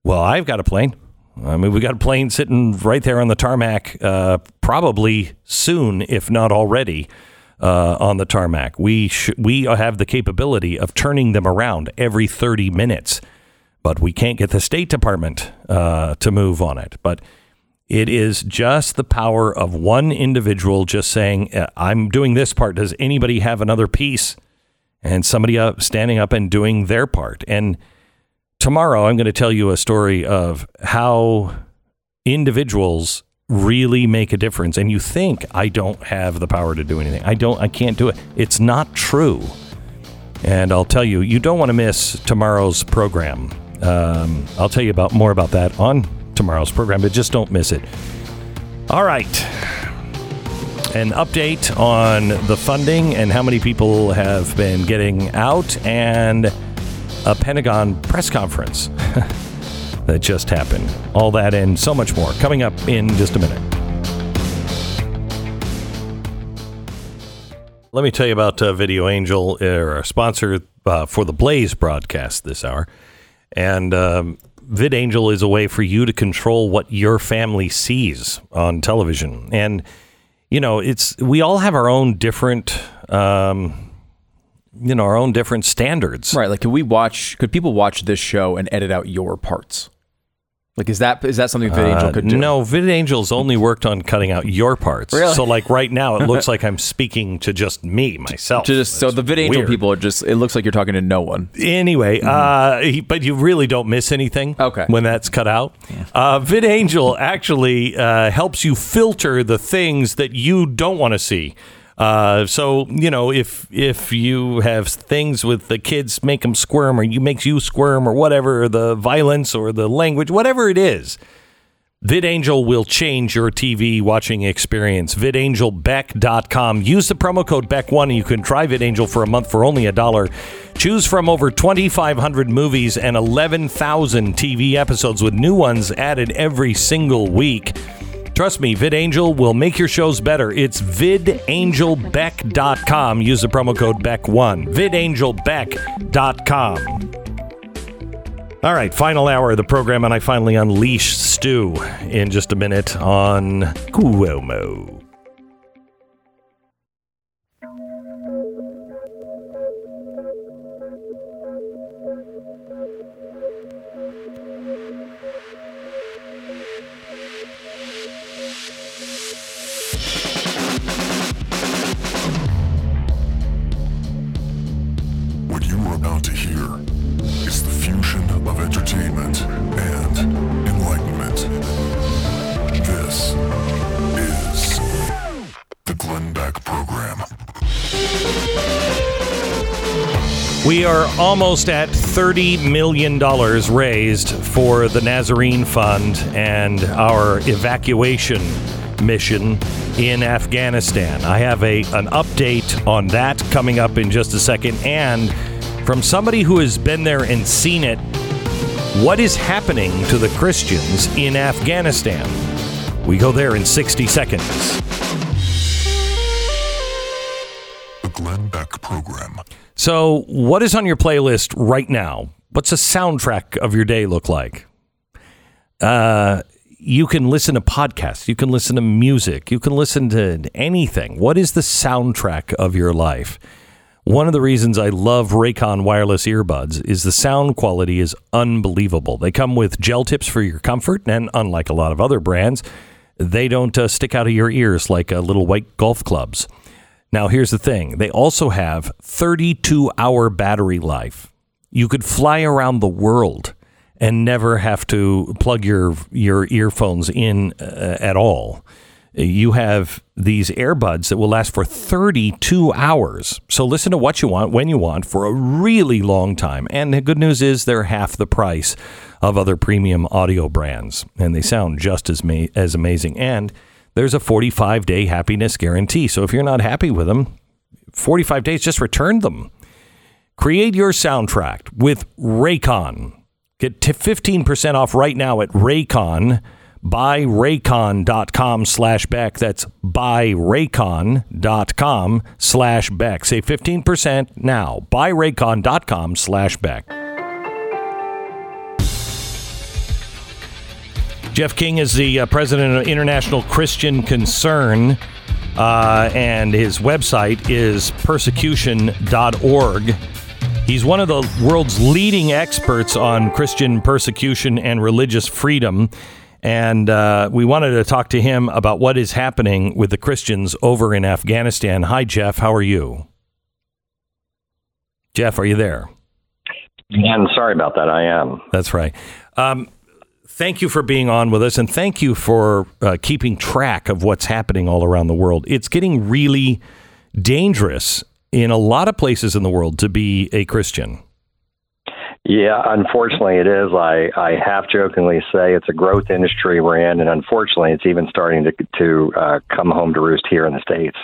Well, I've got a plane. I mean, we got a plane sitting right there on the tarmac, uh, probably soon, if not already, uh, on the tarmac. We sh- we have the capability of turning them around every 30 minutes, but we can't get the State Department uh, to move on it. But it is just the power of one individual just saying, uh, "I'm doing this part. Does anybody have another piece?" And somebody up standing up and doing their part and tomorrow I'm going to tell you a story of how individuals really make a difference and you think I don't have the power to do anything. I don't I can't do it. It's not true. And I'll tell you, you don't want to miss tomorrow's program. Um, I'll tell you about more about that on tomorrow's program, but just don't miss it. All right. An update on the funding and how many people have been getting out and a Pentagon press conference that just happened. All that and so much more coming up in just a minute. Let me tell you about uh, Video Angel, uh, our sponsor uh, for the Blaze broadcast this hour. And um, VidAngel is a way for you to control what your family sees on television. And, you know, it's we all have our own different. Um, you know our own different standards. Right. Like, could we watch? Could people watch this show and edit out your parts? Like, is that is that something VidAngel Uh, could do? no, VidAngel's only worked on cutting out your parts. Really? So, like right now, it looks like I'm speaking to just me myself. Just so the VidAngel weird. people are just. It looks like you're talking to no one. Anyway, uh, he- but you really don't miss anything. Mm-hmm. Okay. When that's cut out, uh, VidAngel actually uh, helps you filter the things that you don't want to see. Uh, so you know if if you have things with the kids make them squirm or you makes you squirm or whatever the violence or the language whatever it is VidAngel will change your TV watching experience. VidAngelBeck.com. Use the promo code BECK1 and you can try VidAngel for a month for only a dollar. Choose from over 2,500 movies and 11,000 TV episodes with new ones added every single week. Trust me, VidAngel will make your shows better. It's vidangelbeck.com. Use the promo code BECK1. vidangelbeck.com. All right, final hour of the program, and I finally unleash Stu in just a minute on Cuomo. Almost at $30 million raised for the Nazarene Fund and our evacuation mission in Afghanistan. I have a an update on that coming up in just a second and from somebody who has been there and seen it what is happening to the Christians in Afghanistan. We go there in 60 seconds. The Glenn Beck Program. So, what is on your playlist right now? What's the soundtrack of your day look like? Uh, you can listen to podcasts, you can listen to music, you can listen to anything. What is the soundtrack of your life? One of the reasons I love Raycon wireless earbuds is the sound quality is unbelievable. They come with gel tips for your comfort, and unlike a lot of other brands, they don't uh, stick out of your ears like uh, little white golf clubs. Now, here's the thing they also have 32 hour battery life. You could fly around the world and never have to plug your, your earphones in uh, at all. You have these earbuds that will last for 32 hours. So listen to what you want, when you want, for a really long time. And the good news is they're half the price of other premium audio brands, and they sound just as, ma- as amazing. And there's a 45 day happiness guarantee. So if you're not happy with them, 45 days, just return them. Create your soundtrack with Raycon. Get to 15% off right now at Raycon. Buyraycon.com slash Beck. That's buyraycon.com slash Beck. Save 15% now. Buyraycon.com slash Beck. Jeff King is the uh, president of International Christian Concern, uh, and his website is persecution.org. He's one of the world's leading experts on Christian persecution and religious freedom. And uh, we wanted to talk to him about what is happening with the Christians over in Afghanistan. Hi, Jeff. How are you? Jeff, are you there? I'm sorry about that. I am. That's right. Um, thank you for being on with us, and thank you for uh, keeping track of what's happening all around the world. It's getting really dangerous in a lot of places in the world to be a Christian. Yeah, unfortunately, it is. I, I half jokingly say it's a growth industry we're in, and unfortunately, it's even starting to to uh, come home to roost here in the states.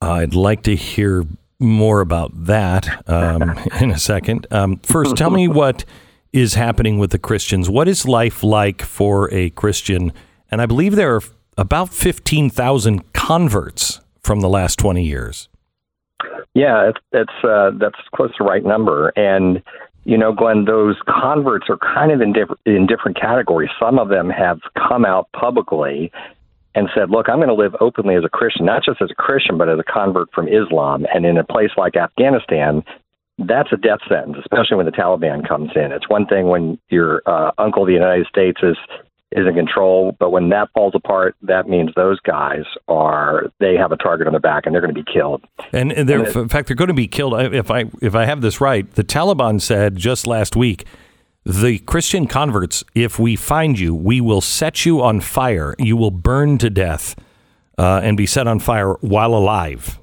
I'd like to hear more about that um, in a second. Um, first, tell me what is happening with the Christians. What is life like for a Christian? And I believe there are about 15,000 converts from the last 20 years. Yeah, it's, it's uh, that's close to the right number. And you know, Glenn, those converts are kind of in different in different categories. Some of them have come out publicly and said, "Look, I'm going to live openly as a Christian, not just as a Christian, but as a convert from Islam." And in a place like Afghanistan, that's a death sentence, especially when the Taliban comes in. It's one thing when your uh, uncle, the United States, is is in control. But when that falls apart, that means those guys are they have a target on their back and they're going to be killed. And, and they're, in fact, they're going to be killed. If I if I have this right, the Taliban said just last week, the Christian converts, if we find you, we will set you on fire. You will burn to death uh, and be set on fire while alive.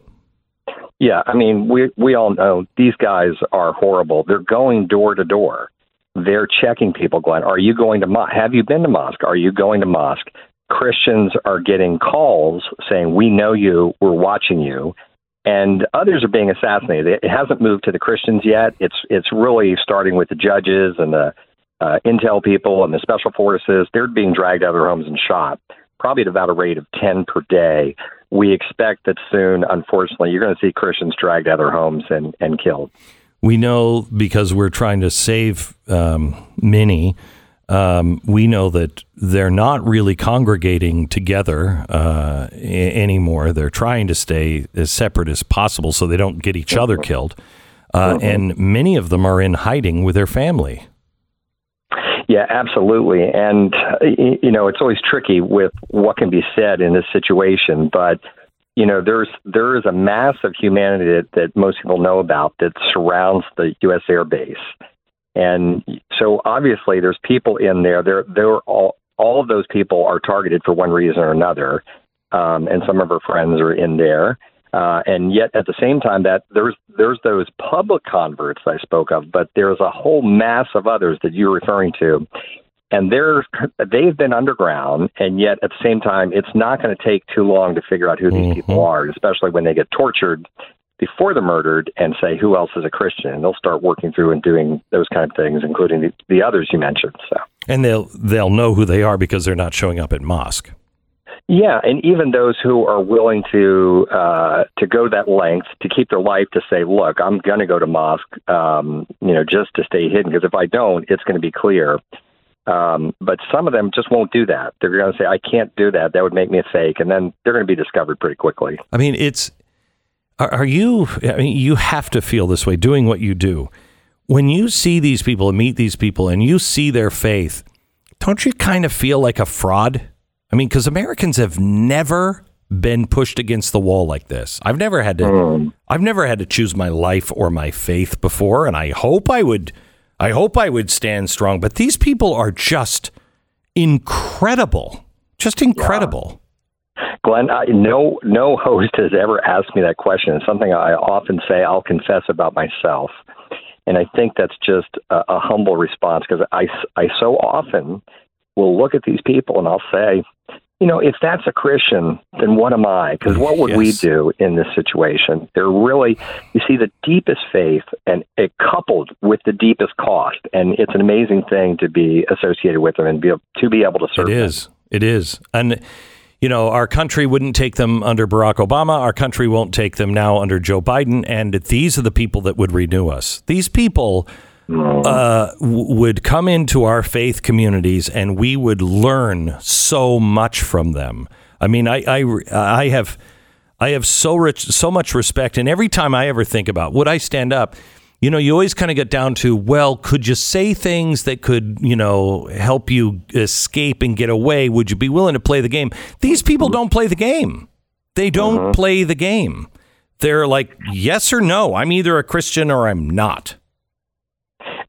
Yeah, I mean, we we all know these guys are horrible. They're going door to door they're checking people, Glenn. Are you going to mosque? Have you been to mosque? Are you going to mosque? Christians are getting calls saying, "We know you. We're watching you," and others are being assassinated. It hasn't moved to the Christians yet. It's it's really starting with the judges and the uh, intel people and the special forces. They're being dragged out of their homes and shot. probably at about a rate of 10 per day. We expect that soon, unfortunately, you're going to see Christians dragged out of their homes and, and killed. We know because we're trying to save um, many. Um, we know that they're not really congregating together uh, anymore. They're trying to stay as separate as possible so they don't get each other killed. Uh, and many of them are in hiding with their family. Yeah, absolutely. And, you know, it's always tricky with what can be said in this situation, but, you know, there's there is a mass of humanity that, that most people know about that surrounds the U.S. Air Base. And so obviously there's people in there. They're, they're all, all of those people are targeted for one reason or another. Um, and some of our friends are in there. Uh, and yet at the same time that there's there's those public converts I spoke of, but there's a whole mass of others that you're referring to. And they're they've been underground, and yet at the same time, it's not going to take too long to figure out who these people are, especially when they get tortured before they're murdered and say who else is a Christian, and they'll start working through and doing those kind of things, including the, the others you mentioned. So. And they'll they'll know who they are because they're not showing up at mosque. Yeah, and even those who are willing to uh, to go that length to keep their life to say, look, I'm going to go to mosque, um, you know, just to stay hidden because if I don't, it's going to be clear. Um, but some of them just won't do that. They're going to say, I can't do that. That would make me a fake, and then they're going to be discovered pretty quickly. I mean, it's are, are you? I mean, you have to feel this way doing what you do. When you see these people and meet these people, and you see their faith, don't you kind of feel like a fraud? I mean, because Americans have never been pushed against the wall like this. I've never had to. Hmm. I've never had to choose my life or my faith before, and I hope I would. I hope I would stand strong. But these people are just incredible, just incredible. Glenn, I, no no host has ever asked me that question. It's something I often say. I'll confess about myself, and I think that's just a, a humble response because I I so often will look at these people and I'll say, you know, if that's a Christian, then what am I? Because what would we do in this situation? They're really, you see, the deepest faith and it coupled with the deepest cost, and it's an amazing thing to be associated with them and be able, to be able to serve. It them. is. It is. And, you know, our country wouldn't take them under Barack Obama. Our country won't take them now under Joe Biden. And these are the people that would renew us. These people uh, w- would come into our faith communities and we would learn so much from them. I mean, I, I, I have. I have so rich, so much respect, and every time I ever think about would I stand up, you know, you always kind of get down to, well, could you say things that could, you know, help you escape and get away? Would you be willing to play the game? These people don't play the game. They don't play the game. They're like, yes or no. I'm either a Christian or I'm not.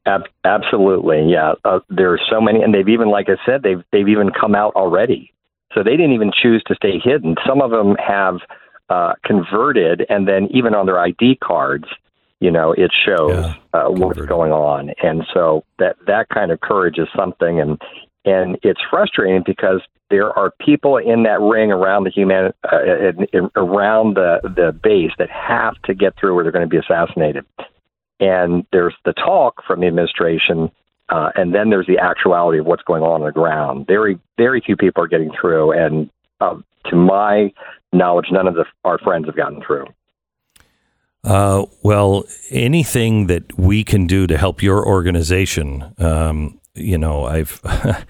Ab- absolutely, yeah. Uh, there are so many, and they've even, like I said, they've they've even come out already. So they didn't even choose to stay hidden. Some of them have uh, converted, and then even on their ID cards, you know, it shows uh, what's going on. And so that that kind of courage is something, and and it's frustrating because there are people in that ring around the human uh, around the the base that have to get through, or they're going to be assassinated and there's the talk from the administration, uh, and then there's the actuality of what's going on on the ground. Very, very few people are getting through, and uh, to my knowledge, none of the, our friends have gotten through. Uh, well, anything that we can do to help your organization, um, you know, I've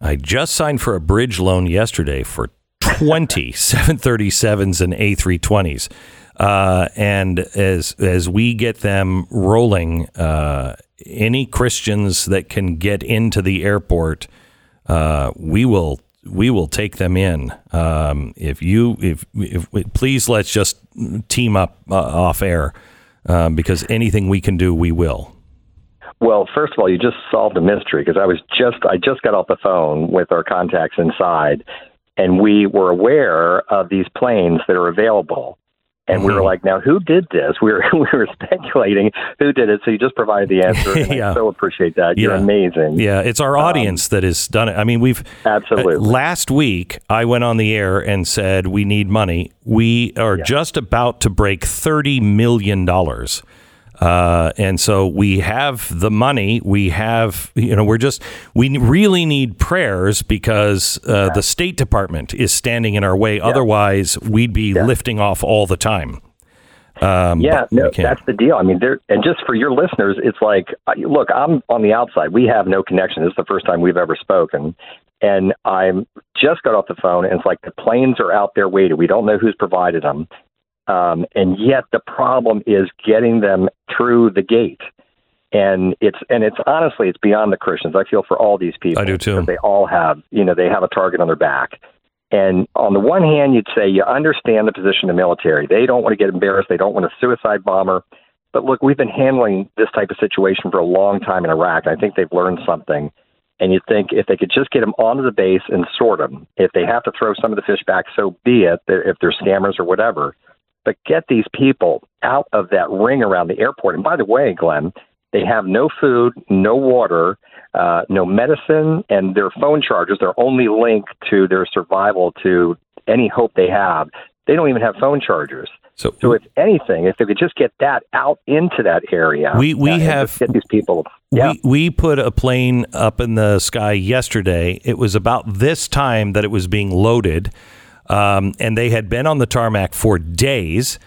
I just signed for a bridge loan yesterday for 20 737s and A320s. Uh, and as as we get them rolling, uh, any Christians that can get into the airport, uh, we will we will take them in. Um, if you if, if please let's just team up uh, off air um, because anything we can do, we will. Well, first of all, you just solved a mystery because I was just I just got off the phone with our contacts inside, and we were aware of these planes that are available. And we were like, now who did this? We were we were speculating who did it. So you just provided the answer. And Yeah. I so appreciate that. You're Yeah. amazing. Yeah, it's our audience that has done it. I mean, we've absolutely. uh, last week I went on the air and said we need money. We are just about to break thirty million dollars. Uh, and so we have the money. We have, you know, we're just, we really need prayers because uh, the State Department is standing in our way. Otherwise, we'd be lifting off all the time. Um, yeah, no, that's the deal. I mean, there, and just for your listeners, it's like, uh, look, I'm on the outside. We have no connection. This is the first time we've ever spoken, and I'm just got off the phone, and it's like the planes are out there waiting. We don't know who's provided them, um, and yet the problem is getting them through the gate. And it's and it's honestly it's beyond the Christians. I feel for all these people. I do too. They all have you know they have a target on their back. And on the one hand, you'd say you understand the position of the military. They don't want to get embarrassed. They don't want a suicide bomber. But look, we've been handling this type of situation for a long time in Iraq. I think they've learned something. And you'd think if they could just get them onto the base and sort them, if they have to throw some of the fish back, so be it, if they're scammers or whatever. But get these people out of that ring around the airport. And by the way, Glenn, they have no food, no water, uh, no medicine, and their phone chargers, their only link to their survival, to any hope they have, they don't even have phone chargers. So, So if anything, if they could just get that out into that area, We- we uh, have- get these people. Yeah, We we put a plane up in the sky yesterday. It was about this time that it was being loaded, um, and they had been on the tarmac for days.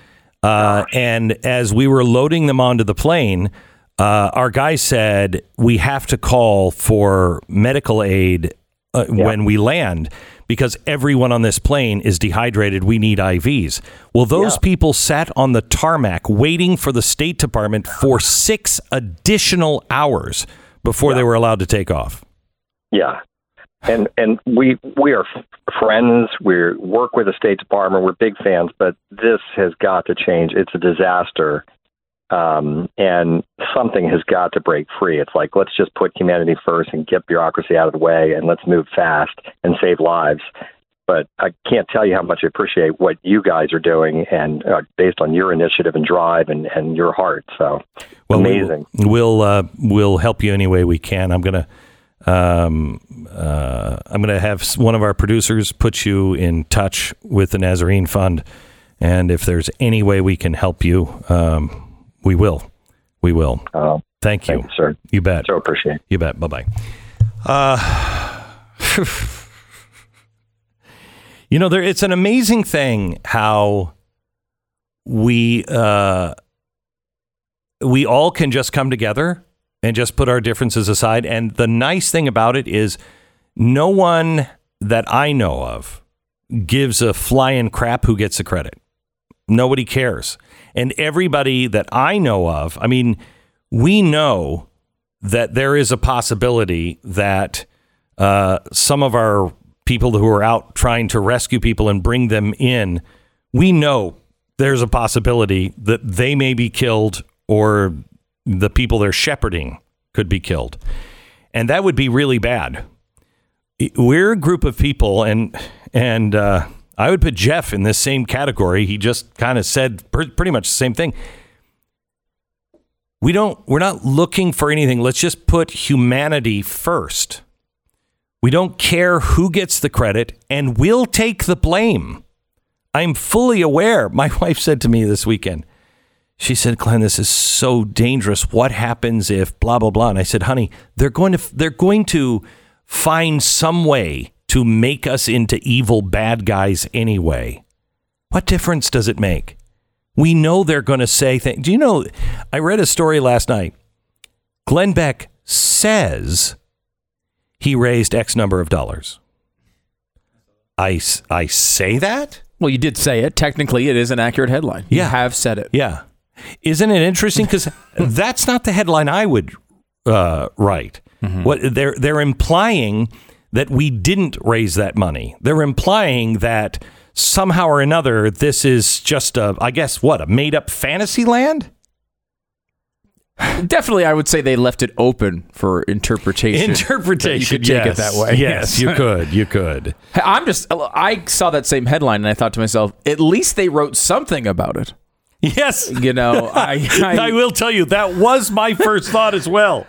Uh, and as we were loading them onto the plane, uh, our guy said we have to call for medical aid uh, when we land because everyone on this plane is dehydrated. We need IVs. Well, those people sat on the tarmac waiting for the State Department for six additional hours before they were allowed to take off. yeah. And and we we are friends. We work with the State Department. We're big fans, but this has got to change. It's a disaster, um, and something has got to break free. It's like let's just put humanity first and get bureaucracy out of the way, and let's move fast and save lives. But I can't tell you how much I appreciate what you guys are doing, and uh, based on your initiative and drive and, and your heart. So Well, we- amazing. We'll uh, we'll help you any way we can. I'm gonna um, uh, I'm gonna have one of our producers put you in touch with the Nazarene Fund, and if there's any way we can help you, um, we will. We will. Thank you, thank you, sir. You bet. So appreciate. it. You bet. Bye bye. Uh, you know, there. It's an amazing thing how we uh, we all can just come together and just put our differences aside. And the nice thing about it is, no one that I know of gives a flying crap who gets the credit. Nobody cares. And everybody that I know of, I mean, we know that there is a possibility that uh, some of our people who are out trying to rescue people and bring them in, we know there's a possibility that they may be killed or the people they're shepherding could be killed. And that would be really bad. We're a group of people, and and uh, I would put Jeff in this same category. He just kind of said pr- pretty much the same thing we don't we're not looking for anything let's just put humanity first we don't care who gets the credit and we'll take the blame i'm fully aware my wife said to me this weekend she said glenn this is so dangerous what happens if blah blah blah and i said honey they're going to they're going to find some way to make us into evil bad guys anyway what difference does it make we know they're going to say things. Do you know? I read a story last night. Glenn Beck says he raised X number of dollars. I I say that? Well, you did say it. Technically, it is an accurate headline. You Yeah. have said it. Yeah. Isn't it interesting? Because that's not the headline I would uh, write. What they're they're implying that we didn't raise that money. They're implying that somehow or another this is just a I guess what a made up fantasy land. Definitely, I would say they left it open for interpretation. Interpretation. You could take yes. it that way. Yes, you could. You could. I'm just. I saw that same headline and I thought to myself, at least they wrote something about it. Yes. You know, I. I, I will tell you that was my first thought as well.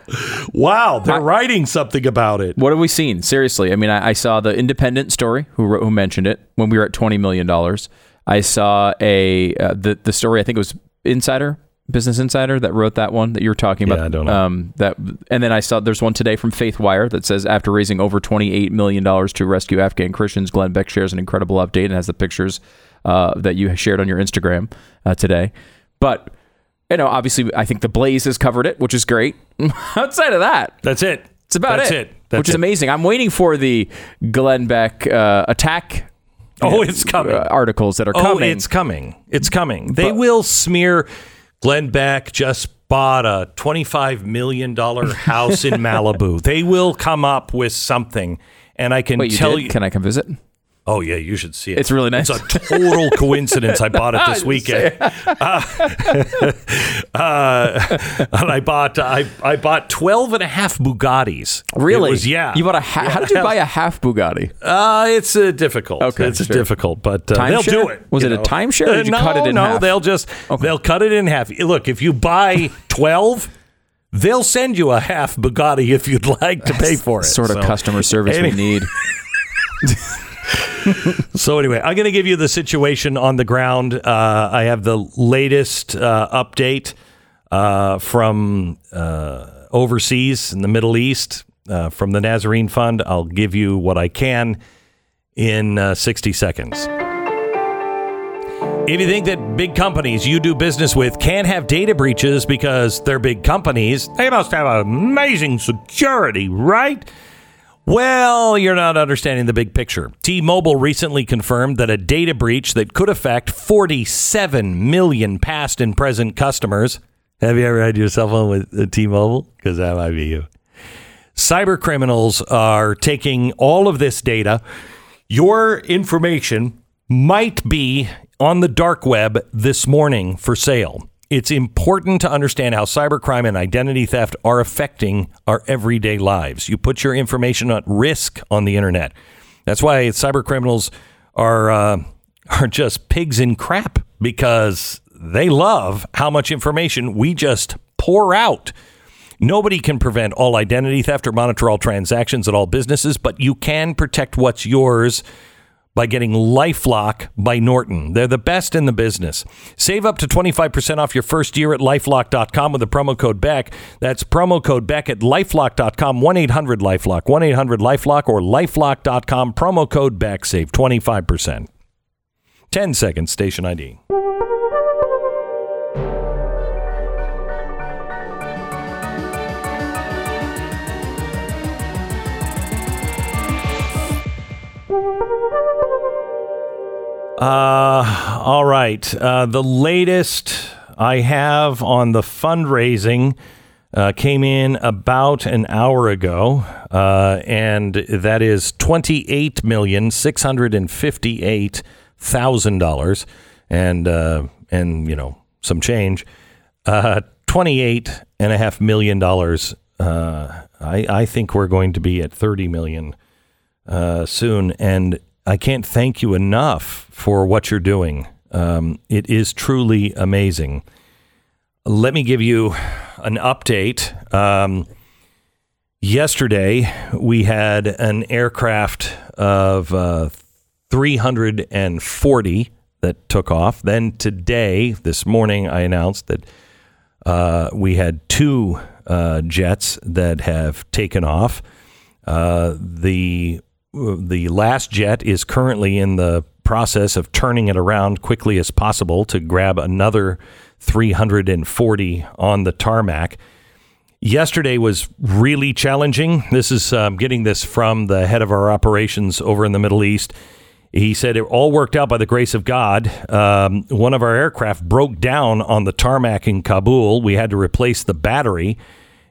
Wow, they're writing something about it. What have we seen? Seriously, I mean, I, I saw the Independent story who wrote, who mentioned it when we were at twenty million dollars. I saw a uh, the the story. I think it was Insider Business Insider that wrote that one that you were talking about? Yeah, I don't know. Um, that and then I saw there's one today from FaithWire that says after raising over 28 million dollars to rescue Afghan Christians, Glenn Beck shares an incredible update and has the pictures uh, that you shared on your Instagram uh, today. But you know, obviously, I think the Blaze has covered it, which is great. Outside of that, That's it. it's about That's it. it. That's which is it. amazing. I'm waiting for the Glenn Beck uh, attack. Oh, it's coming. uh, articles that are coming. Oh, coming. it's coming. It's coming. They But- will smear Glenn Beck just bought a $25 million house in Malibu. They will come up with something. And I can Wait, you tell did? you. Can I come visit? Oh, yeah, you should see it. It's really nice. It's a total coincidence. I bought it this weekend. Uh, uh, and I bought I, I bought 12 and a half Bugattis. Really? Was, yeah. You bought a ha- how did you buy a half Bugatti? Uh, it's uh, difficult. Okay, it's sure. difficult, but uh, they'll Timeshare? do it. Was it a know. timeshare or did you no, cut it in no, half? they'll just they'll cut it in half. Look, if you buy twelve, they'll send you a half Bugatti if you'd like to pay for it. Sort of So- customer service Any- we need. So anyway, I'm going to give you the situation on the ground. Uh, I have the latest uh, update uh, from uh, overseas in the Middle East uh, from the Nazarene Fund. I'll give you what I can in uh, 60 seconds. If you think that big companies you do business with can't have data breaches because they're big companies, they must have amazing security, right? Well, you're not understanding the big picture. T Mobile recently confirmed that a data breach that could affect 47 million past and present customers. Have you ever had your cell phone with uh, T Mobile? Because that might be you. Cyber criminals are taking all of this data. Your information might be on the dark web this morning for sale. It's important to understand how cybercrime and identity theft are affecting our everyday lives. You put your information at risk on the internet. That's why cyber criminals are uh, are just pigs in crap because they love how much information we just pour out. Nobody can prevent all identity theft or monitor all transactions at all businesses, but you can protect what's yours by getting Lifelock by Norton. They're the best in the business. Save up to 25% off your first year at lifelock.com with the promo code BECK. That's promo code BECK at lifelock.com, 1 800 Lifelock, 1 800 Lifelock, or lifelock.com, promo code BECK. Save 25%. 10 seconds, station ID. Uh, all right. Uh, the latest I have on the fundraising uh, came in about an hour ago, uh, and that is twenty-eight million six hundred and fifty-eight thousand dollars, and uh, and you know some change. Uh, twenty-eight and a half million dollars. Uh, I I think we're going to be at thirty million uh, soon, and I can't thank you enough for what you're doing. Um, it is truly amazing. Let me give you an update. Um, yesterday, we had an aircraft of uh, 340 that took off. Then today, this morning, I announced that uh, we had two uh, jets that have taken off. Uh, the the last jet is currently in the process of turning it around quickly as possible to grab another 340 on the tarmac. Yesterday was really challenging. This is um, getting this from the head of our operations over in the Middle East. He said it all worked out by the grace of God. Um, one of our aircraft broke down on the tarmac in Kabul. We had to replace the battery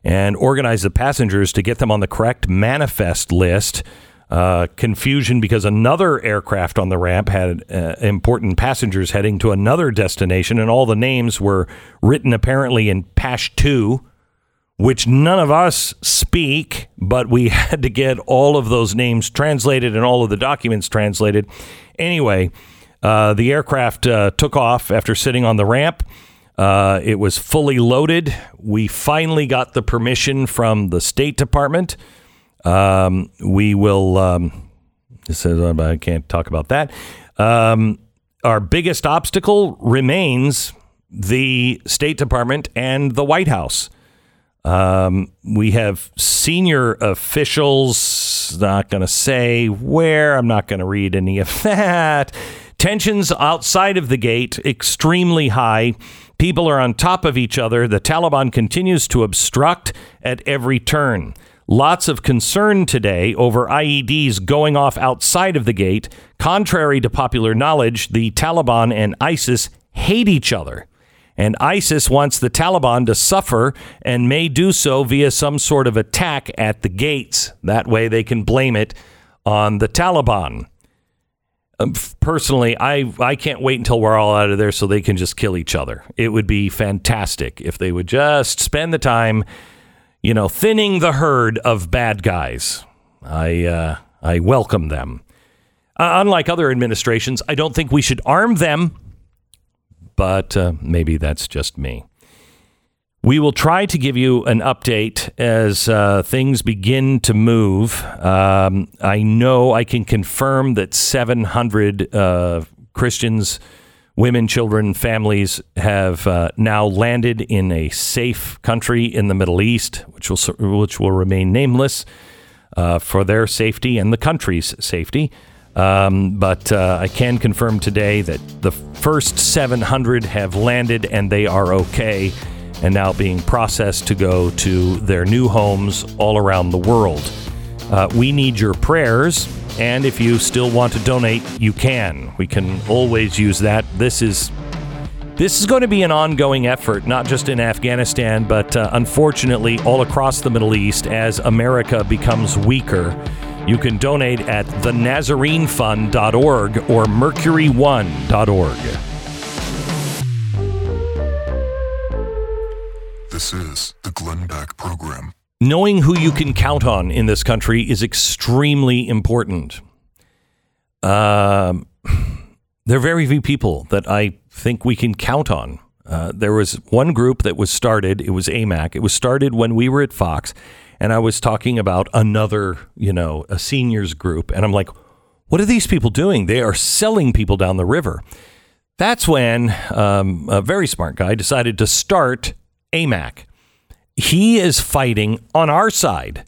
and organize the passengers to get them on the correct manifest list. Uh, confusion because another aircraft on the ramp had uh, important passengers heading to another destination, and all the names were written apparently in Pashto, which none of us speak, but we had to get all of those names translated and all of the documents translated. Anyway, uh, the aircraft uh, took off after sitting on the ramp. Uh, it was fully loaded. We finally got the permission from the State Department. Um, we will. Um, it says uh, I can't talk about that. Um, our biggest obstacle remains the State Department and the White House. Um, we have senior officials, not going to say where, I'm not going to read any of that. Tensions outside of the gate extremely high. People are on top of each other. The Taliban continues to obstruct at every turn. Lots of concern today over IEDs going off outside of the gate. Contrary to popular knowledge, the Taliban and ISIS hate each other. And ISIS wants the Taliban to suffer and may do so via some sort of attack at the gates. That way they can blame it on the Taliban. Um, personally, I, I can't wait until we're all out of there so they can just kill each other. It would be fantastic if they would just spend the time, you know, thinning the herd of bad guys. I, uh, I welcome them. Uh, unlike other administrations, I don't think we should arm them but uh, maybe that's just me. We will try to give you an update as uh, things begin to move. Um, I know I can confirm that 700 uh, Christians, women, children, families have uh, now landed in a safe country in the Middle East, which will which will remain nameless uh, for their safety and the country's safety. Um, but uh, I can confirm today that the first 700 have landed and they are okay and now being processed to go to their new homes all around the world. Uh, we need your prayers, and if you still want to donate, you can. We can always use that. This is this is going to be an ongoing effort, not just in Afghanistan, but uh, unfortunately all across the Middle East as America becomes weaker. You can donate at thenazarenefund.org or mercury1.org. This is the Glenn Beck Program. Knowing who you can count on in this country is extremely important. Um, there are very few people that I think we can count on. Uh, there was one group that was started, it was AMAC. It was started when we were at Fox and I was talking about another, you know, a seniors group, and I'm like, what are these people doing? They are selling people down the river. That's when um, a very smart guy decided to start AMAC. He is fighting on our side.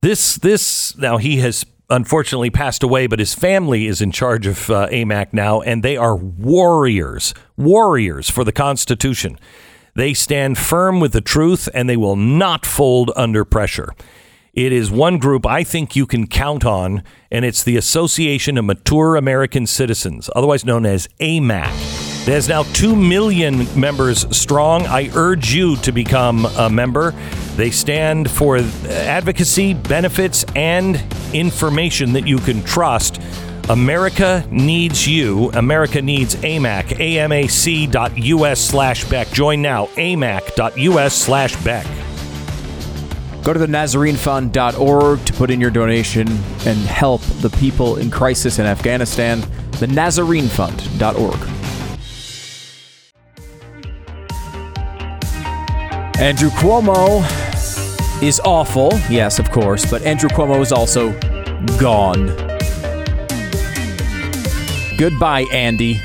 This, this, now he has unfortunately passed away, but his family is in charge of uh, AMAC now, and they are warriors, warriors for the Constitution. They stand firm with the truth and they will not fold under pressure. It is one group I think you can count on, and it's the Association of Mature American Citizens, otherwise known as AMAC. Has now 2 million members strong. I urge you to become a member. They stand for advocacy, benefits, and information that you can trust America needs you. America needs AMAC. AMAC.us slash Beck. Join now. AMAC.us slash Beck. Go to the NazareneFund.org to put in your donation and help the people in crisis in Afghanistan. The NazareneFund.org. Andrew Cuomo is awful, yes, of course, but Andrew Cuomo is also gone. Goodbye, Andy.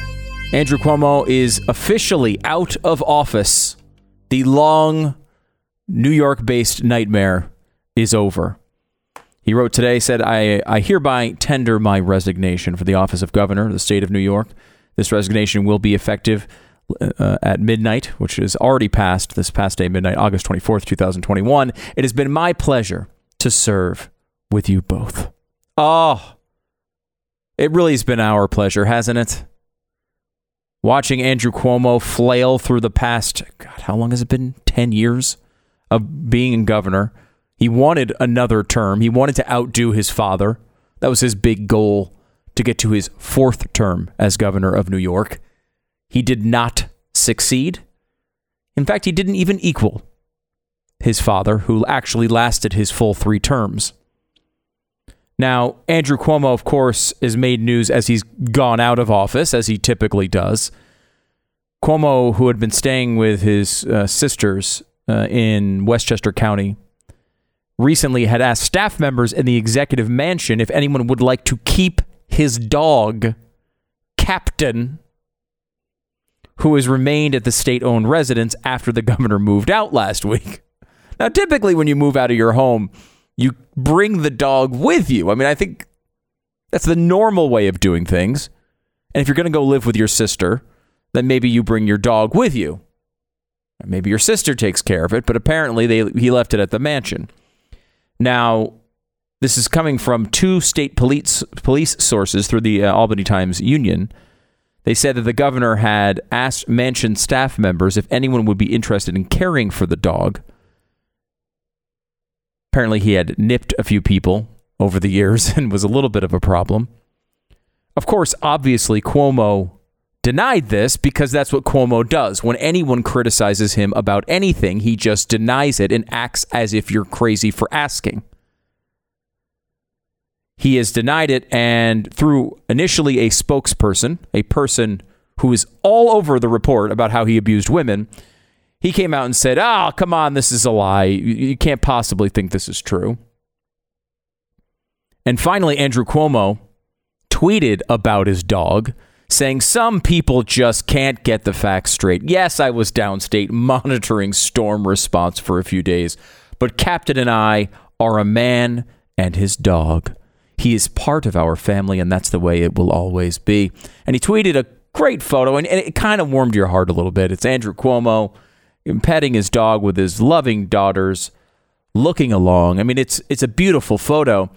Andrew Cuomo is officially out of office. The long New York based nightmare is over. He wrote today, said, I, I hereby tender my resignation for the office of governor of the state of New York. This resignation will be effective uh, at midnight, which is already passed this past day, midnight, August 24th, 2021. It has been my pleasure to serve with you both. Oh, it really has been our pleasure, hasn't it? Watching Andrew Cuomo flail through the past, God, how long has it been? 10 years of being governor. He wanted another term. He wanted to outdo his father. That was his big goal to get to his fourth term as governor of New York. He did not succeed. In fact, he didn't even equal his father, who actually lasted his full three terms. Now, Andrew Cuomo, of course, has made news as he's gone out of office, as he typically does. Cuomo, who had been staying with his uh, sisters uh, in Westchester County, recently had asked staff members in the executive mansion if anyone would like to keep his dog, Captain, who has remained at the state owned residence after the governor moved out last week. Now, typically, when you move out of your home, you bring the dog with you. I mean, I think that's the normal way of doing things. And if you're going to go live with your sister, then maybe you bring your dog with you. Maybe your sister takes care of it, but apparently they, he left it at the mansion. Now, this is coming from two state police police sources through the uh, Albany Times Union. They said that the governor had asked mansion staff members if anyone would be interested in caring for the dog. Apparently, he had nipped a few people over the years and was a little bit of a problem. Of course, obviously, Cuomo denied this because that's what Cuomo does. When anyone criticizes him about anything, he just denies it and acts as if you're crazy for asking. He has denied it, and through initially a spokesperson, a person who is all over the report about how he abused women, he came out and said, Oh, come on, this is a lie. You can't possibly think this is true. And finally, Andrew Cuomo tweeted about his dog, saying, Some people just can't get the facts straight. Yes, I was downstate monitoring storm response for a few days, but Captain and I are a man and his dog. He is part of our family, and that's the way it will always be. And he tweeted a great photo, and, and it kind of warmed your heart a little bit. It's Andrew Cuomo petting his dog with his loving daughters, looking along. I mean, it's it's a beautiful photo,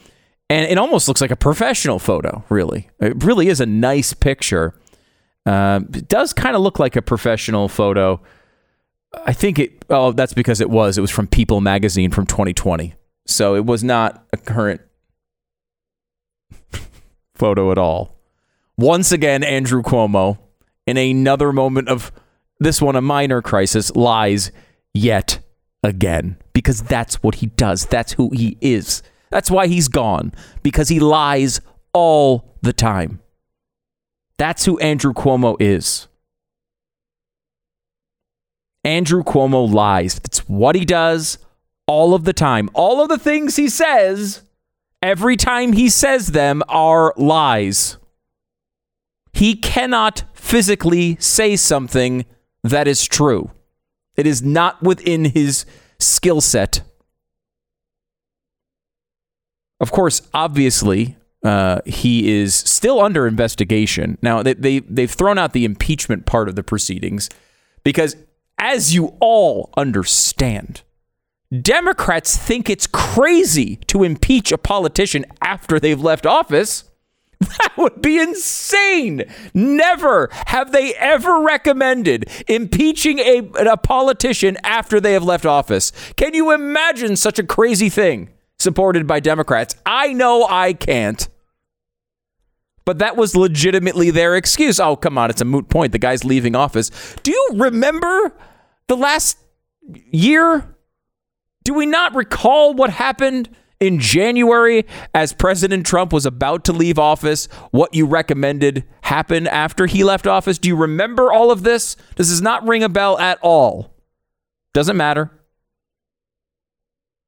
and it almost looks like a professional photo. Really, it really is a nice picture. Uh, it does kind of look like a professional photo. I think it. Oh, that's because it was. It was from People magazine from 2020, so it was not a current photo at all. Once again, Andrew Cuomo, in another moment of this one a minor crisis, lies yet again because that's what he does. That's who he is. That's why he's gone because he lies all the time. That's who Andrew Cuomo is. Andrew Cuomo lies. That's what he does all of the time. All of the things he says, every time he says them, are lies. He cannot physically say something that is true. It is not within his skill set. Of course, obviously, uh, he is still under investigation. Now, they, they, they've thrown out the impeachment part of the proceedings because, as you all understand, Democrats think it's crazy to impeach a politician after they've left office. That would be insane. Never have they ever recommended impeaching a, a politician after they have left office. Can you imagine such a crazy thing supported by Democrats? I know I can't. But that was legitimately their excuse. Oh, come on, it's a moot point. The guy's leaving office. Do you remember the last year? Do we not recall what happened in January, as President Trump was about to leave office, what you recommended happen after he left office? Do you remember all of this? Does this not ring a bell at all? Doesn't matter.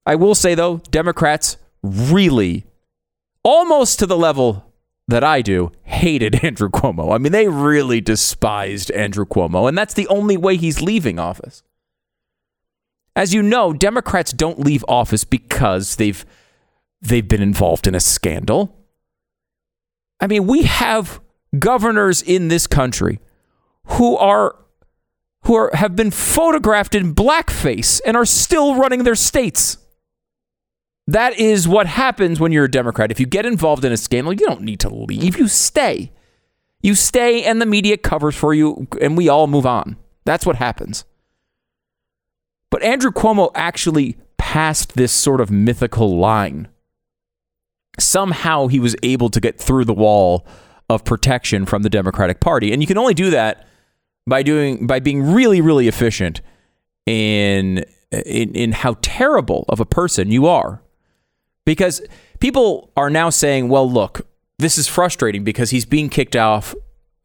I will say, though, Democrats really, almost to the level that I do, hated Andrew Cuomo. I mean, they really despised Andrew Cuomo, and that's the only way he's leaving office. As you know, Democrats don't leave office because they've they've been involved in a scandal. I mean, we have governors in this country who are who are have been photographed in blackface and are still running their states. That is what happens when you're a Democrat. If you get involved in a scandal, you don't need to leave. You stay. You stay and the media covers for you and we all move on. That's what happens. But Andrew Cuomo actually passed this sort of mythical line somehow he was able to get through the wall of protection from the Democratic Party. And you can only do that by doing by being really, really efficient in in, in how terrible of a person you are. Because people are now saying, well, look, this is frustrating because he's being kicked off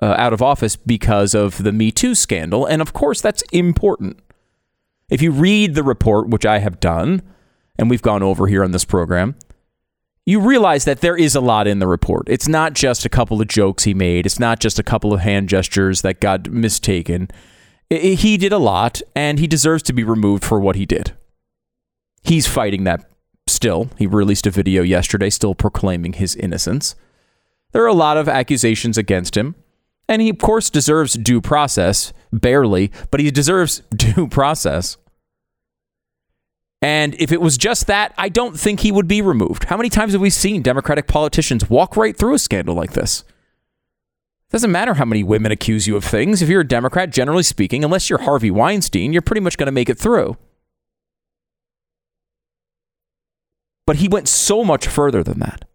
uh, out of office because of the Me Too scandal. And of course, that's important. If you read the report, which I have done, and we've gone over here on this program, you realize that there is a lot in the report. It's not just a couple of jokes he made, it's not just a couple of hand gestures that got mistaken. He did a lot, and he deserves to be removed for what he did. He's fighting that still. He released a video yesterday still proclaiming his innocence. There are a lot of accusations against him, and he, of course, deserves due process, barely, but he deserves due process. And if it was just that, I don't think he would be removed. How many times have we seen Democratic politicians walk right through a scandal like this? It Doesn't matter how many women accuse you of things. If you're a Democrat, generally speaking, unless you're Harvey Weinstein, you're pretty much going to make it through. But he went so much further than that.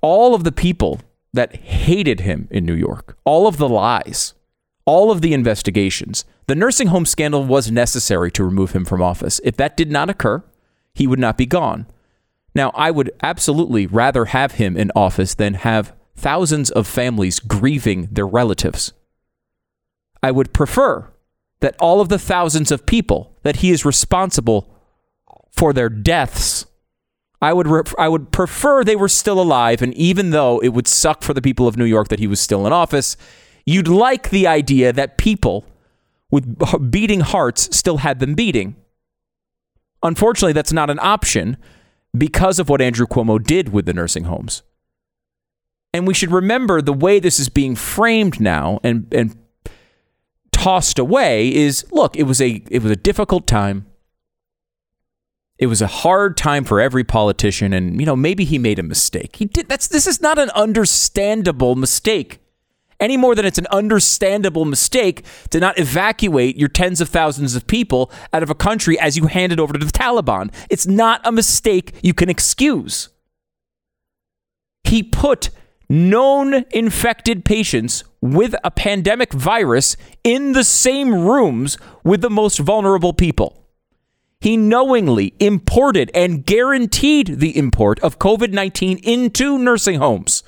All of the people that hated him in New York, all of the lies, all of the investigations, the nursing home scandal was necessary to remove him from office. If that did not occur, he would not be gone. Now, I would absolutely rather have him in office than have thousands of families grieving their relatives. I would prefer that all of the thousands of people that he is responsible for their deaths, I would re- I would prefer they were still alive and even though it would suck for the people of New York that he was still in office, you'd like the idea that people with beating hearts still had them beating. Unfortunately, that's not an option because of what Andrew Cuomo did with the nursing homes. And we should remember the way this is being framed now and, and tossed away is look, it was a it was a difficult time. It was a hard time for every politician and you know maybe he made a mistake. He did that's this is not an understandable mistake any more than it's an understandable mistake to not evacuate your tens of thousands of people out of a country as you hand it over to the Taliban. It's not a mistake you can excuse. He put known infected patients with a pandemic virus in the same rooms with the most vulnerable people. He knowingly imported and guaranteed the import of COVID 19 into nursing homes.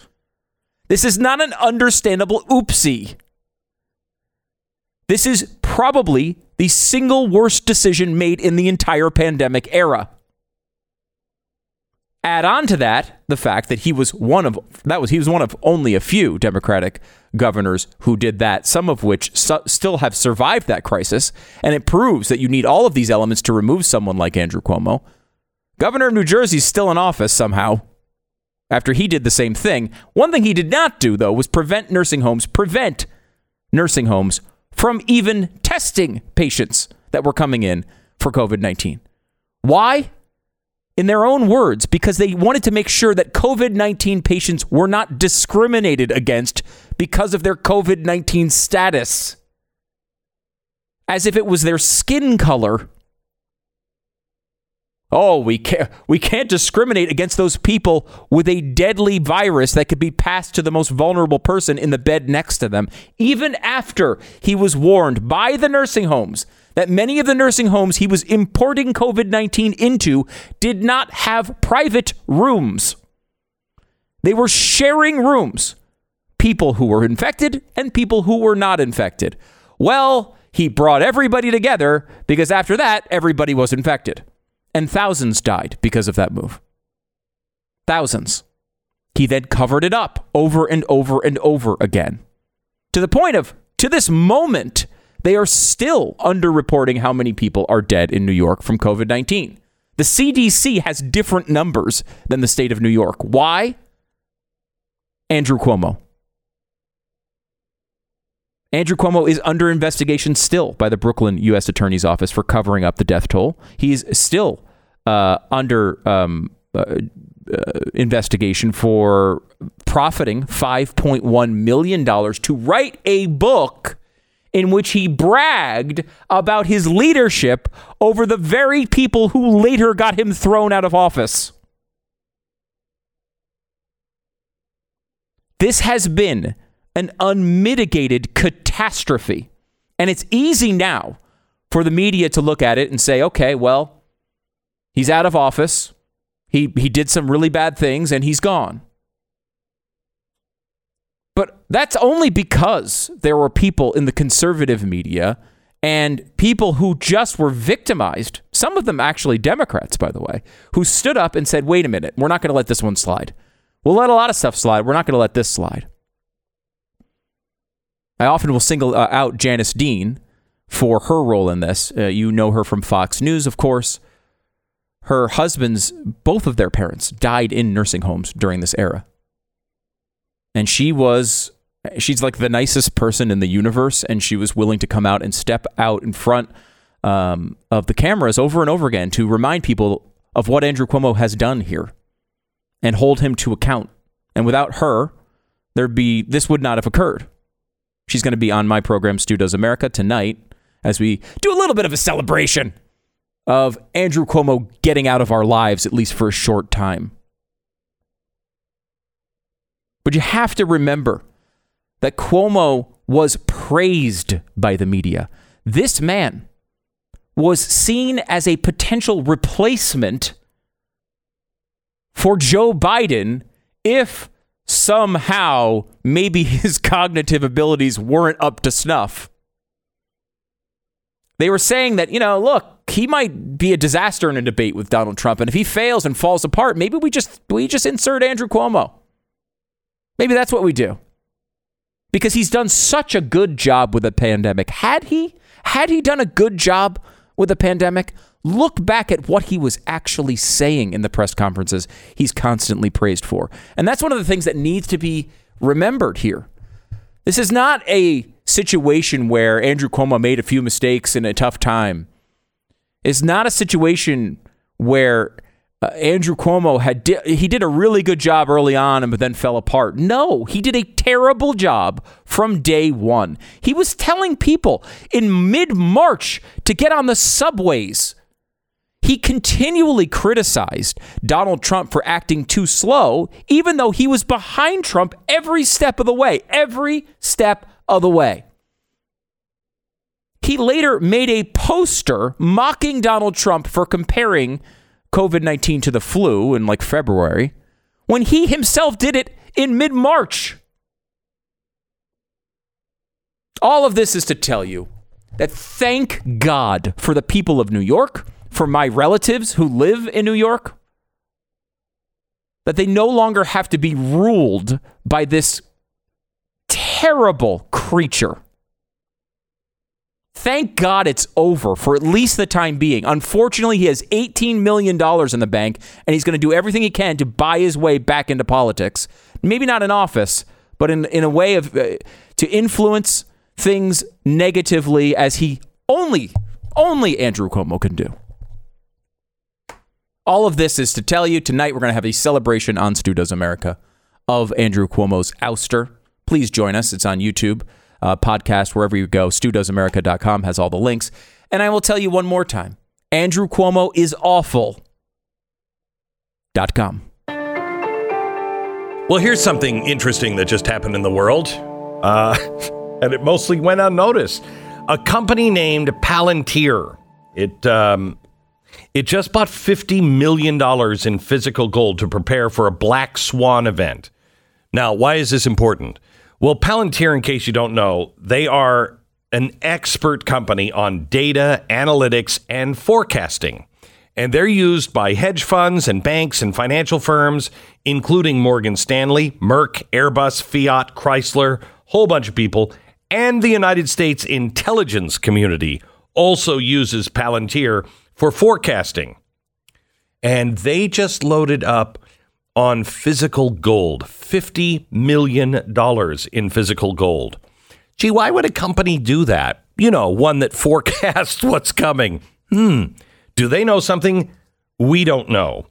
This is not an understandable oopsie. This is probably the single worst decision made in the entire pandemic era. Add on to that the fact that he was one of that was he was one of only a few Democratic governors who did that, some of which su- still have survived that crisis, and it proves that you need all of these elements to remove someone like Andrew Cuomo. Governor of New Jersey is still in office somehow after he did the same thing. One thing he did not do, though, was prevent nursing homes, prevent nursing homes from even testing patients that were coming in for COVID 19. Why? In their own words, because they wanted to make sure that COVID 19 patients were not discriminated against because of their COVID 19 status. As if it was their skin color Oh, we can't we can't discriminate against those people with a deadly virus that could be passed to the most vulnerable person in the bed next to them. Even after he was warned by the nursing homes that many of the nursing homes he was importing COVID-19 into did not have private rooms. They were sharing rooms. People who were infected and people who were not infected. Well, he brought everybody together because after that everybody was infected and thousands died because of that move. Thousands. He then covered it up over and over and over again to the point of, to this moment, they are still underreporting how many people are dead in New York from COVID 19. The CDC has different numbers than the state of New York. Why? Andrew Cuomo. Andrew Cuomo is under investigation still by the Brooklyn U.S. Attorney's Office for covering up the death toll. He's still uh, under um, uh, uh, investigation for profiting $5.1 million to write a book in which he bragged about his leadership over the very people who later got him thrown out of office. This has been an unmitigated catastrophe. And it's easy now for the media to look at it and say, okay, well, he's out of office. He, he did some really bad things and he's gone. But that's only because there were people in the conservative media and people who just were victimized some of them actually Democrats, by the way, who stood up and said, wait a minute, we're not going to let this one slide. We'll let a lot of stuff slide. We're not going to let this slide. I often will single uh, out Janice Dean for her role in this. Uh, you know her from Fox News, of course. Her husband's, both of their parents, died in nursing homes during this era. And she was, she's like the nicest person in the universe, and she was willing to come out and step out in front um, of the cameras over and over again to remind people of what Andrew Cuomo has done here and hold him to account. And without her, there'd be, this would not have occurred. She's going to be on my program, Stu Does America, tonight as we do a little bit of a celebration of Andrew Cuomo getting out of our lives, at least for a short time. But you have to remember that Cuomo was praised by the media. This man was seen as a potential replacement for Joe Biden if somehow maybe his cognitive abilities weren't up to snuff. They were saying that, you know, look, he might be a disaster in a debate with Donald Trump and if he fails and falls apart, maybe we just we just insert Andrew Cuomo. Maybe that's what we do. Because he's done such a good job with the pandemic. Had he had he done a good job with the pandemic, look back at what he was actually saying in the press conferences he's constantly praised for. And that's one of the things that needs to be remembered here. This is not a situation where Andrew Cuomo made a few mistakes in a tough time. It's not a situation where uh, Andrew Cuomo had di- he did a really good job early on and but then fell apart. No, he did a terrible job from day 1. He was telling people in mid-March to get on the subways he continually criticized Donald Trump for acting too slow, even though he was behind Trump every step of the way, every step of the way. He later made a poster mocking Donald Trump for comparing COVID 19 to the flu in like February when he himself did it in mid March. All of this is to tell you that thank God for the people of New York for my relatives who live in New York that they no longer have to be ruled by this terrible creature. Thank God it's over for at least the time being. Unfortunately, he has $18 million in the bank, and he's going to do everything he can to buy his way back into politics. Maybe not in office, but in, in a way of uh, to influence things negatively as he only, only Andrew Cuomo can do. All of this is to tell you tonight we're going to have a celebration on Stu Does America of Andrew Cuomo's ouster. Please join us. It's on YouTube, uh, podcast, wherever you go. StuDoesAmerica.com has all the links. And I will tell you one more time Andrew Cuomo is awful. Dot com. Well, here's something interesting that just happened in the world, uh, and it mostly went unnoticed. A company named Palantir. It um, it just bought $50 million in physical gold to prepare for a Black Swan event. Now, why is this important? Well, Palantir, in case you don't know, they are an expert company on data, analytics, and forecasting. And they're used by hedge funds and banks and financial firms, including Morgan Stanley, Merck, Airbus, Fiat, Chrysler, whole bunch of people, and the United States intelligence community also uses Palantir for forecasting. And they just loaded up on physical gold $50 million in physical gold. Gee, why would a company do that? You know, one that forecasts what's coming. Hmm. Do they know something we don't know?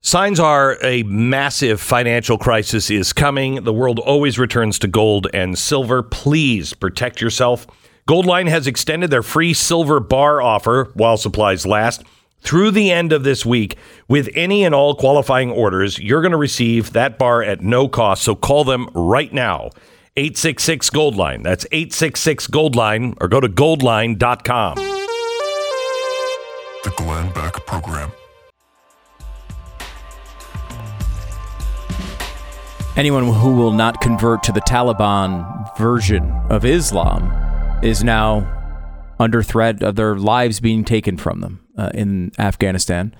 Signs are a massive financial crisis is coming. The world always returns to gold and silver. Please protect yourself. Goldline has extended their free silver bar offer while supplies last through the end of this week. With any and all qualifying orders, you're going to receive that bar at no cost. So call them right now. 866 Goldline. That's 866 Goldline or go to goldline.com. The Glenn Beck Program. Anyone who will not convert to the Taliban version of Islam is now under threat of their lives being taken from them. uh, in Afghanistan.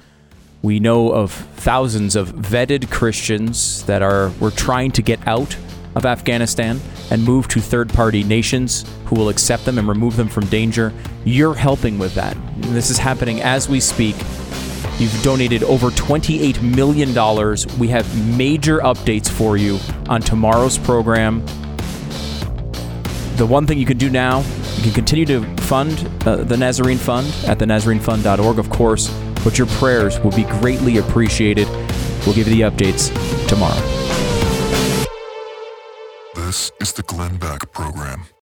We know of thousands of vetted Christians that are we're trying to get out of Afghanistan and move to third-party nations who will accept them and remove them from danger. You're helping with that. This is happening as we speak. You've donated over $28 million. We have major updates for you on tomorrow's program. The one thing you can do now, you can continue to fund uh, the Nazarene Fund at thenazarenefund.org, of course, but your prayers will be greatly appreciated. We'll give you the updates tomorrow. This is the Glenn Beck Program.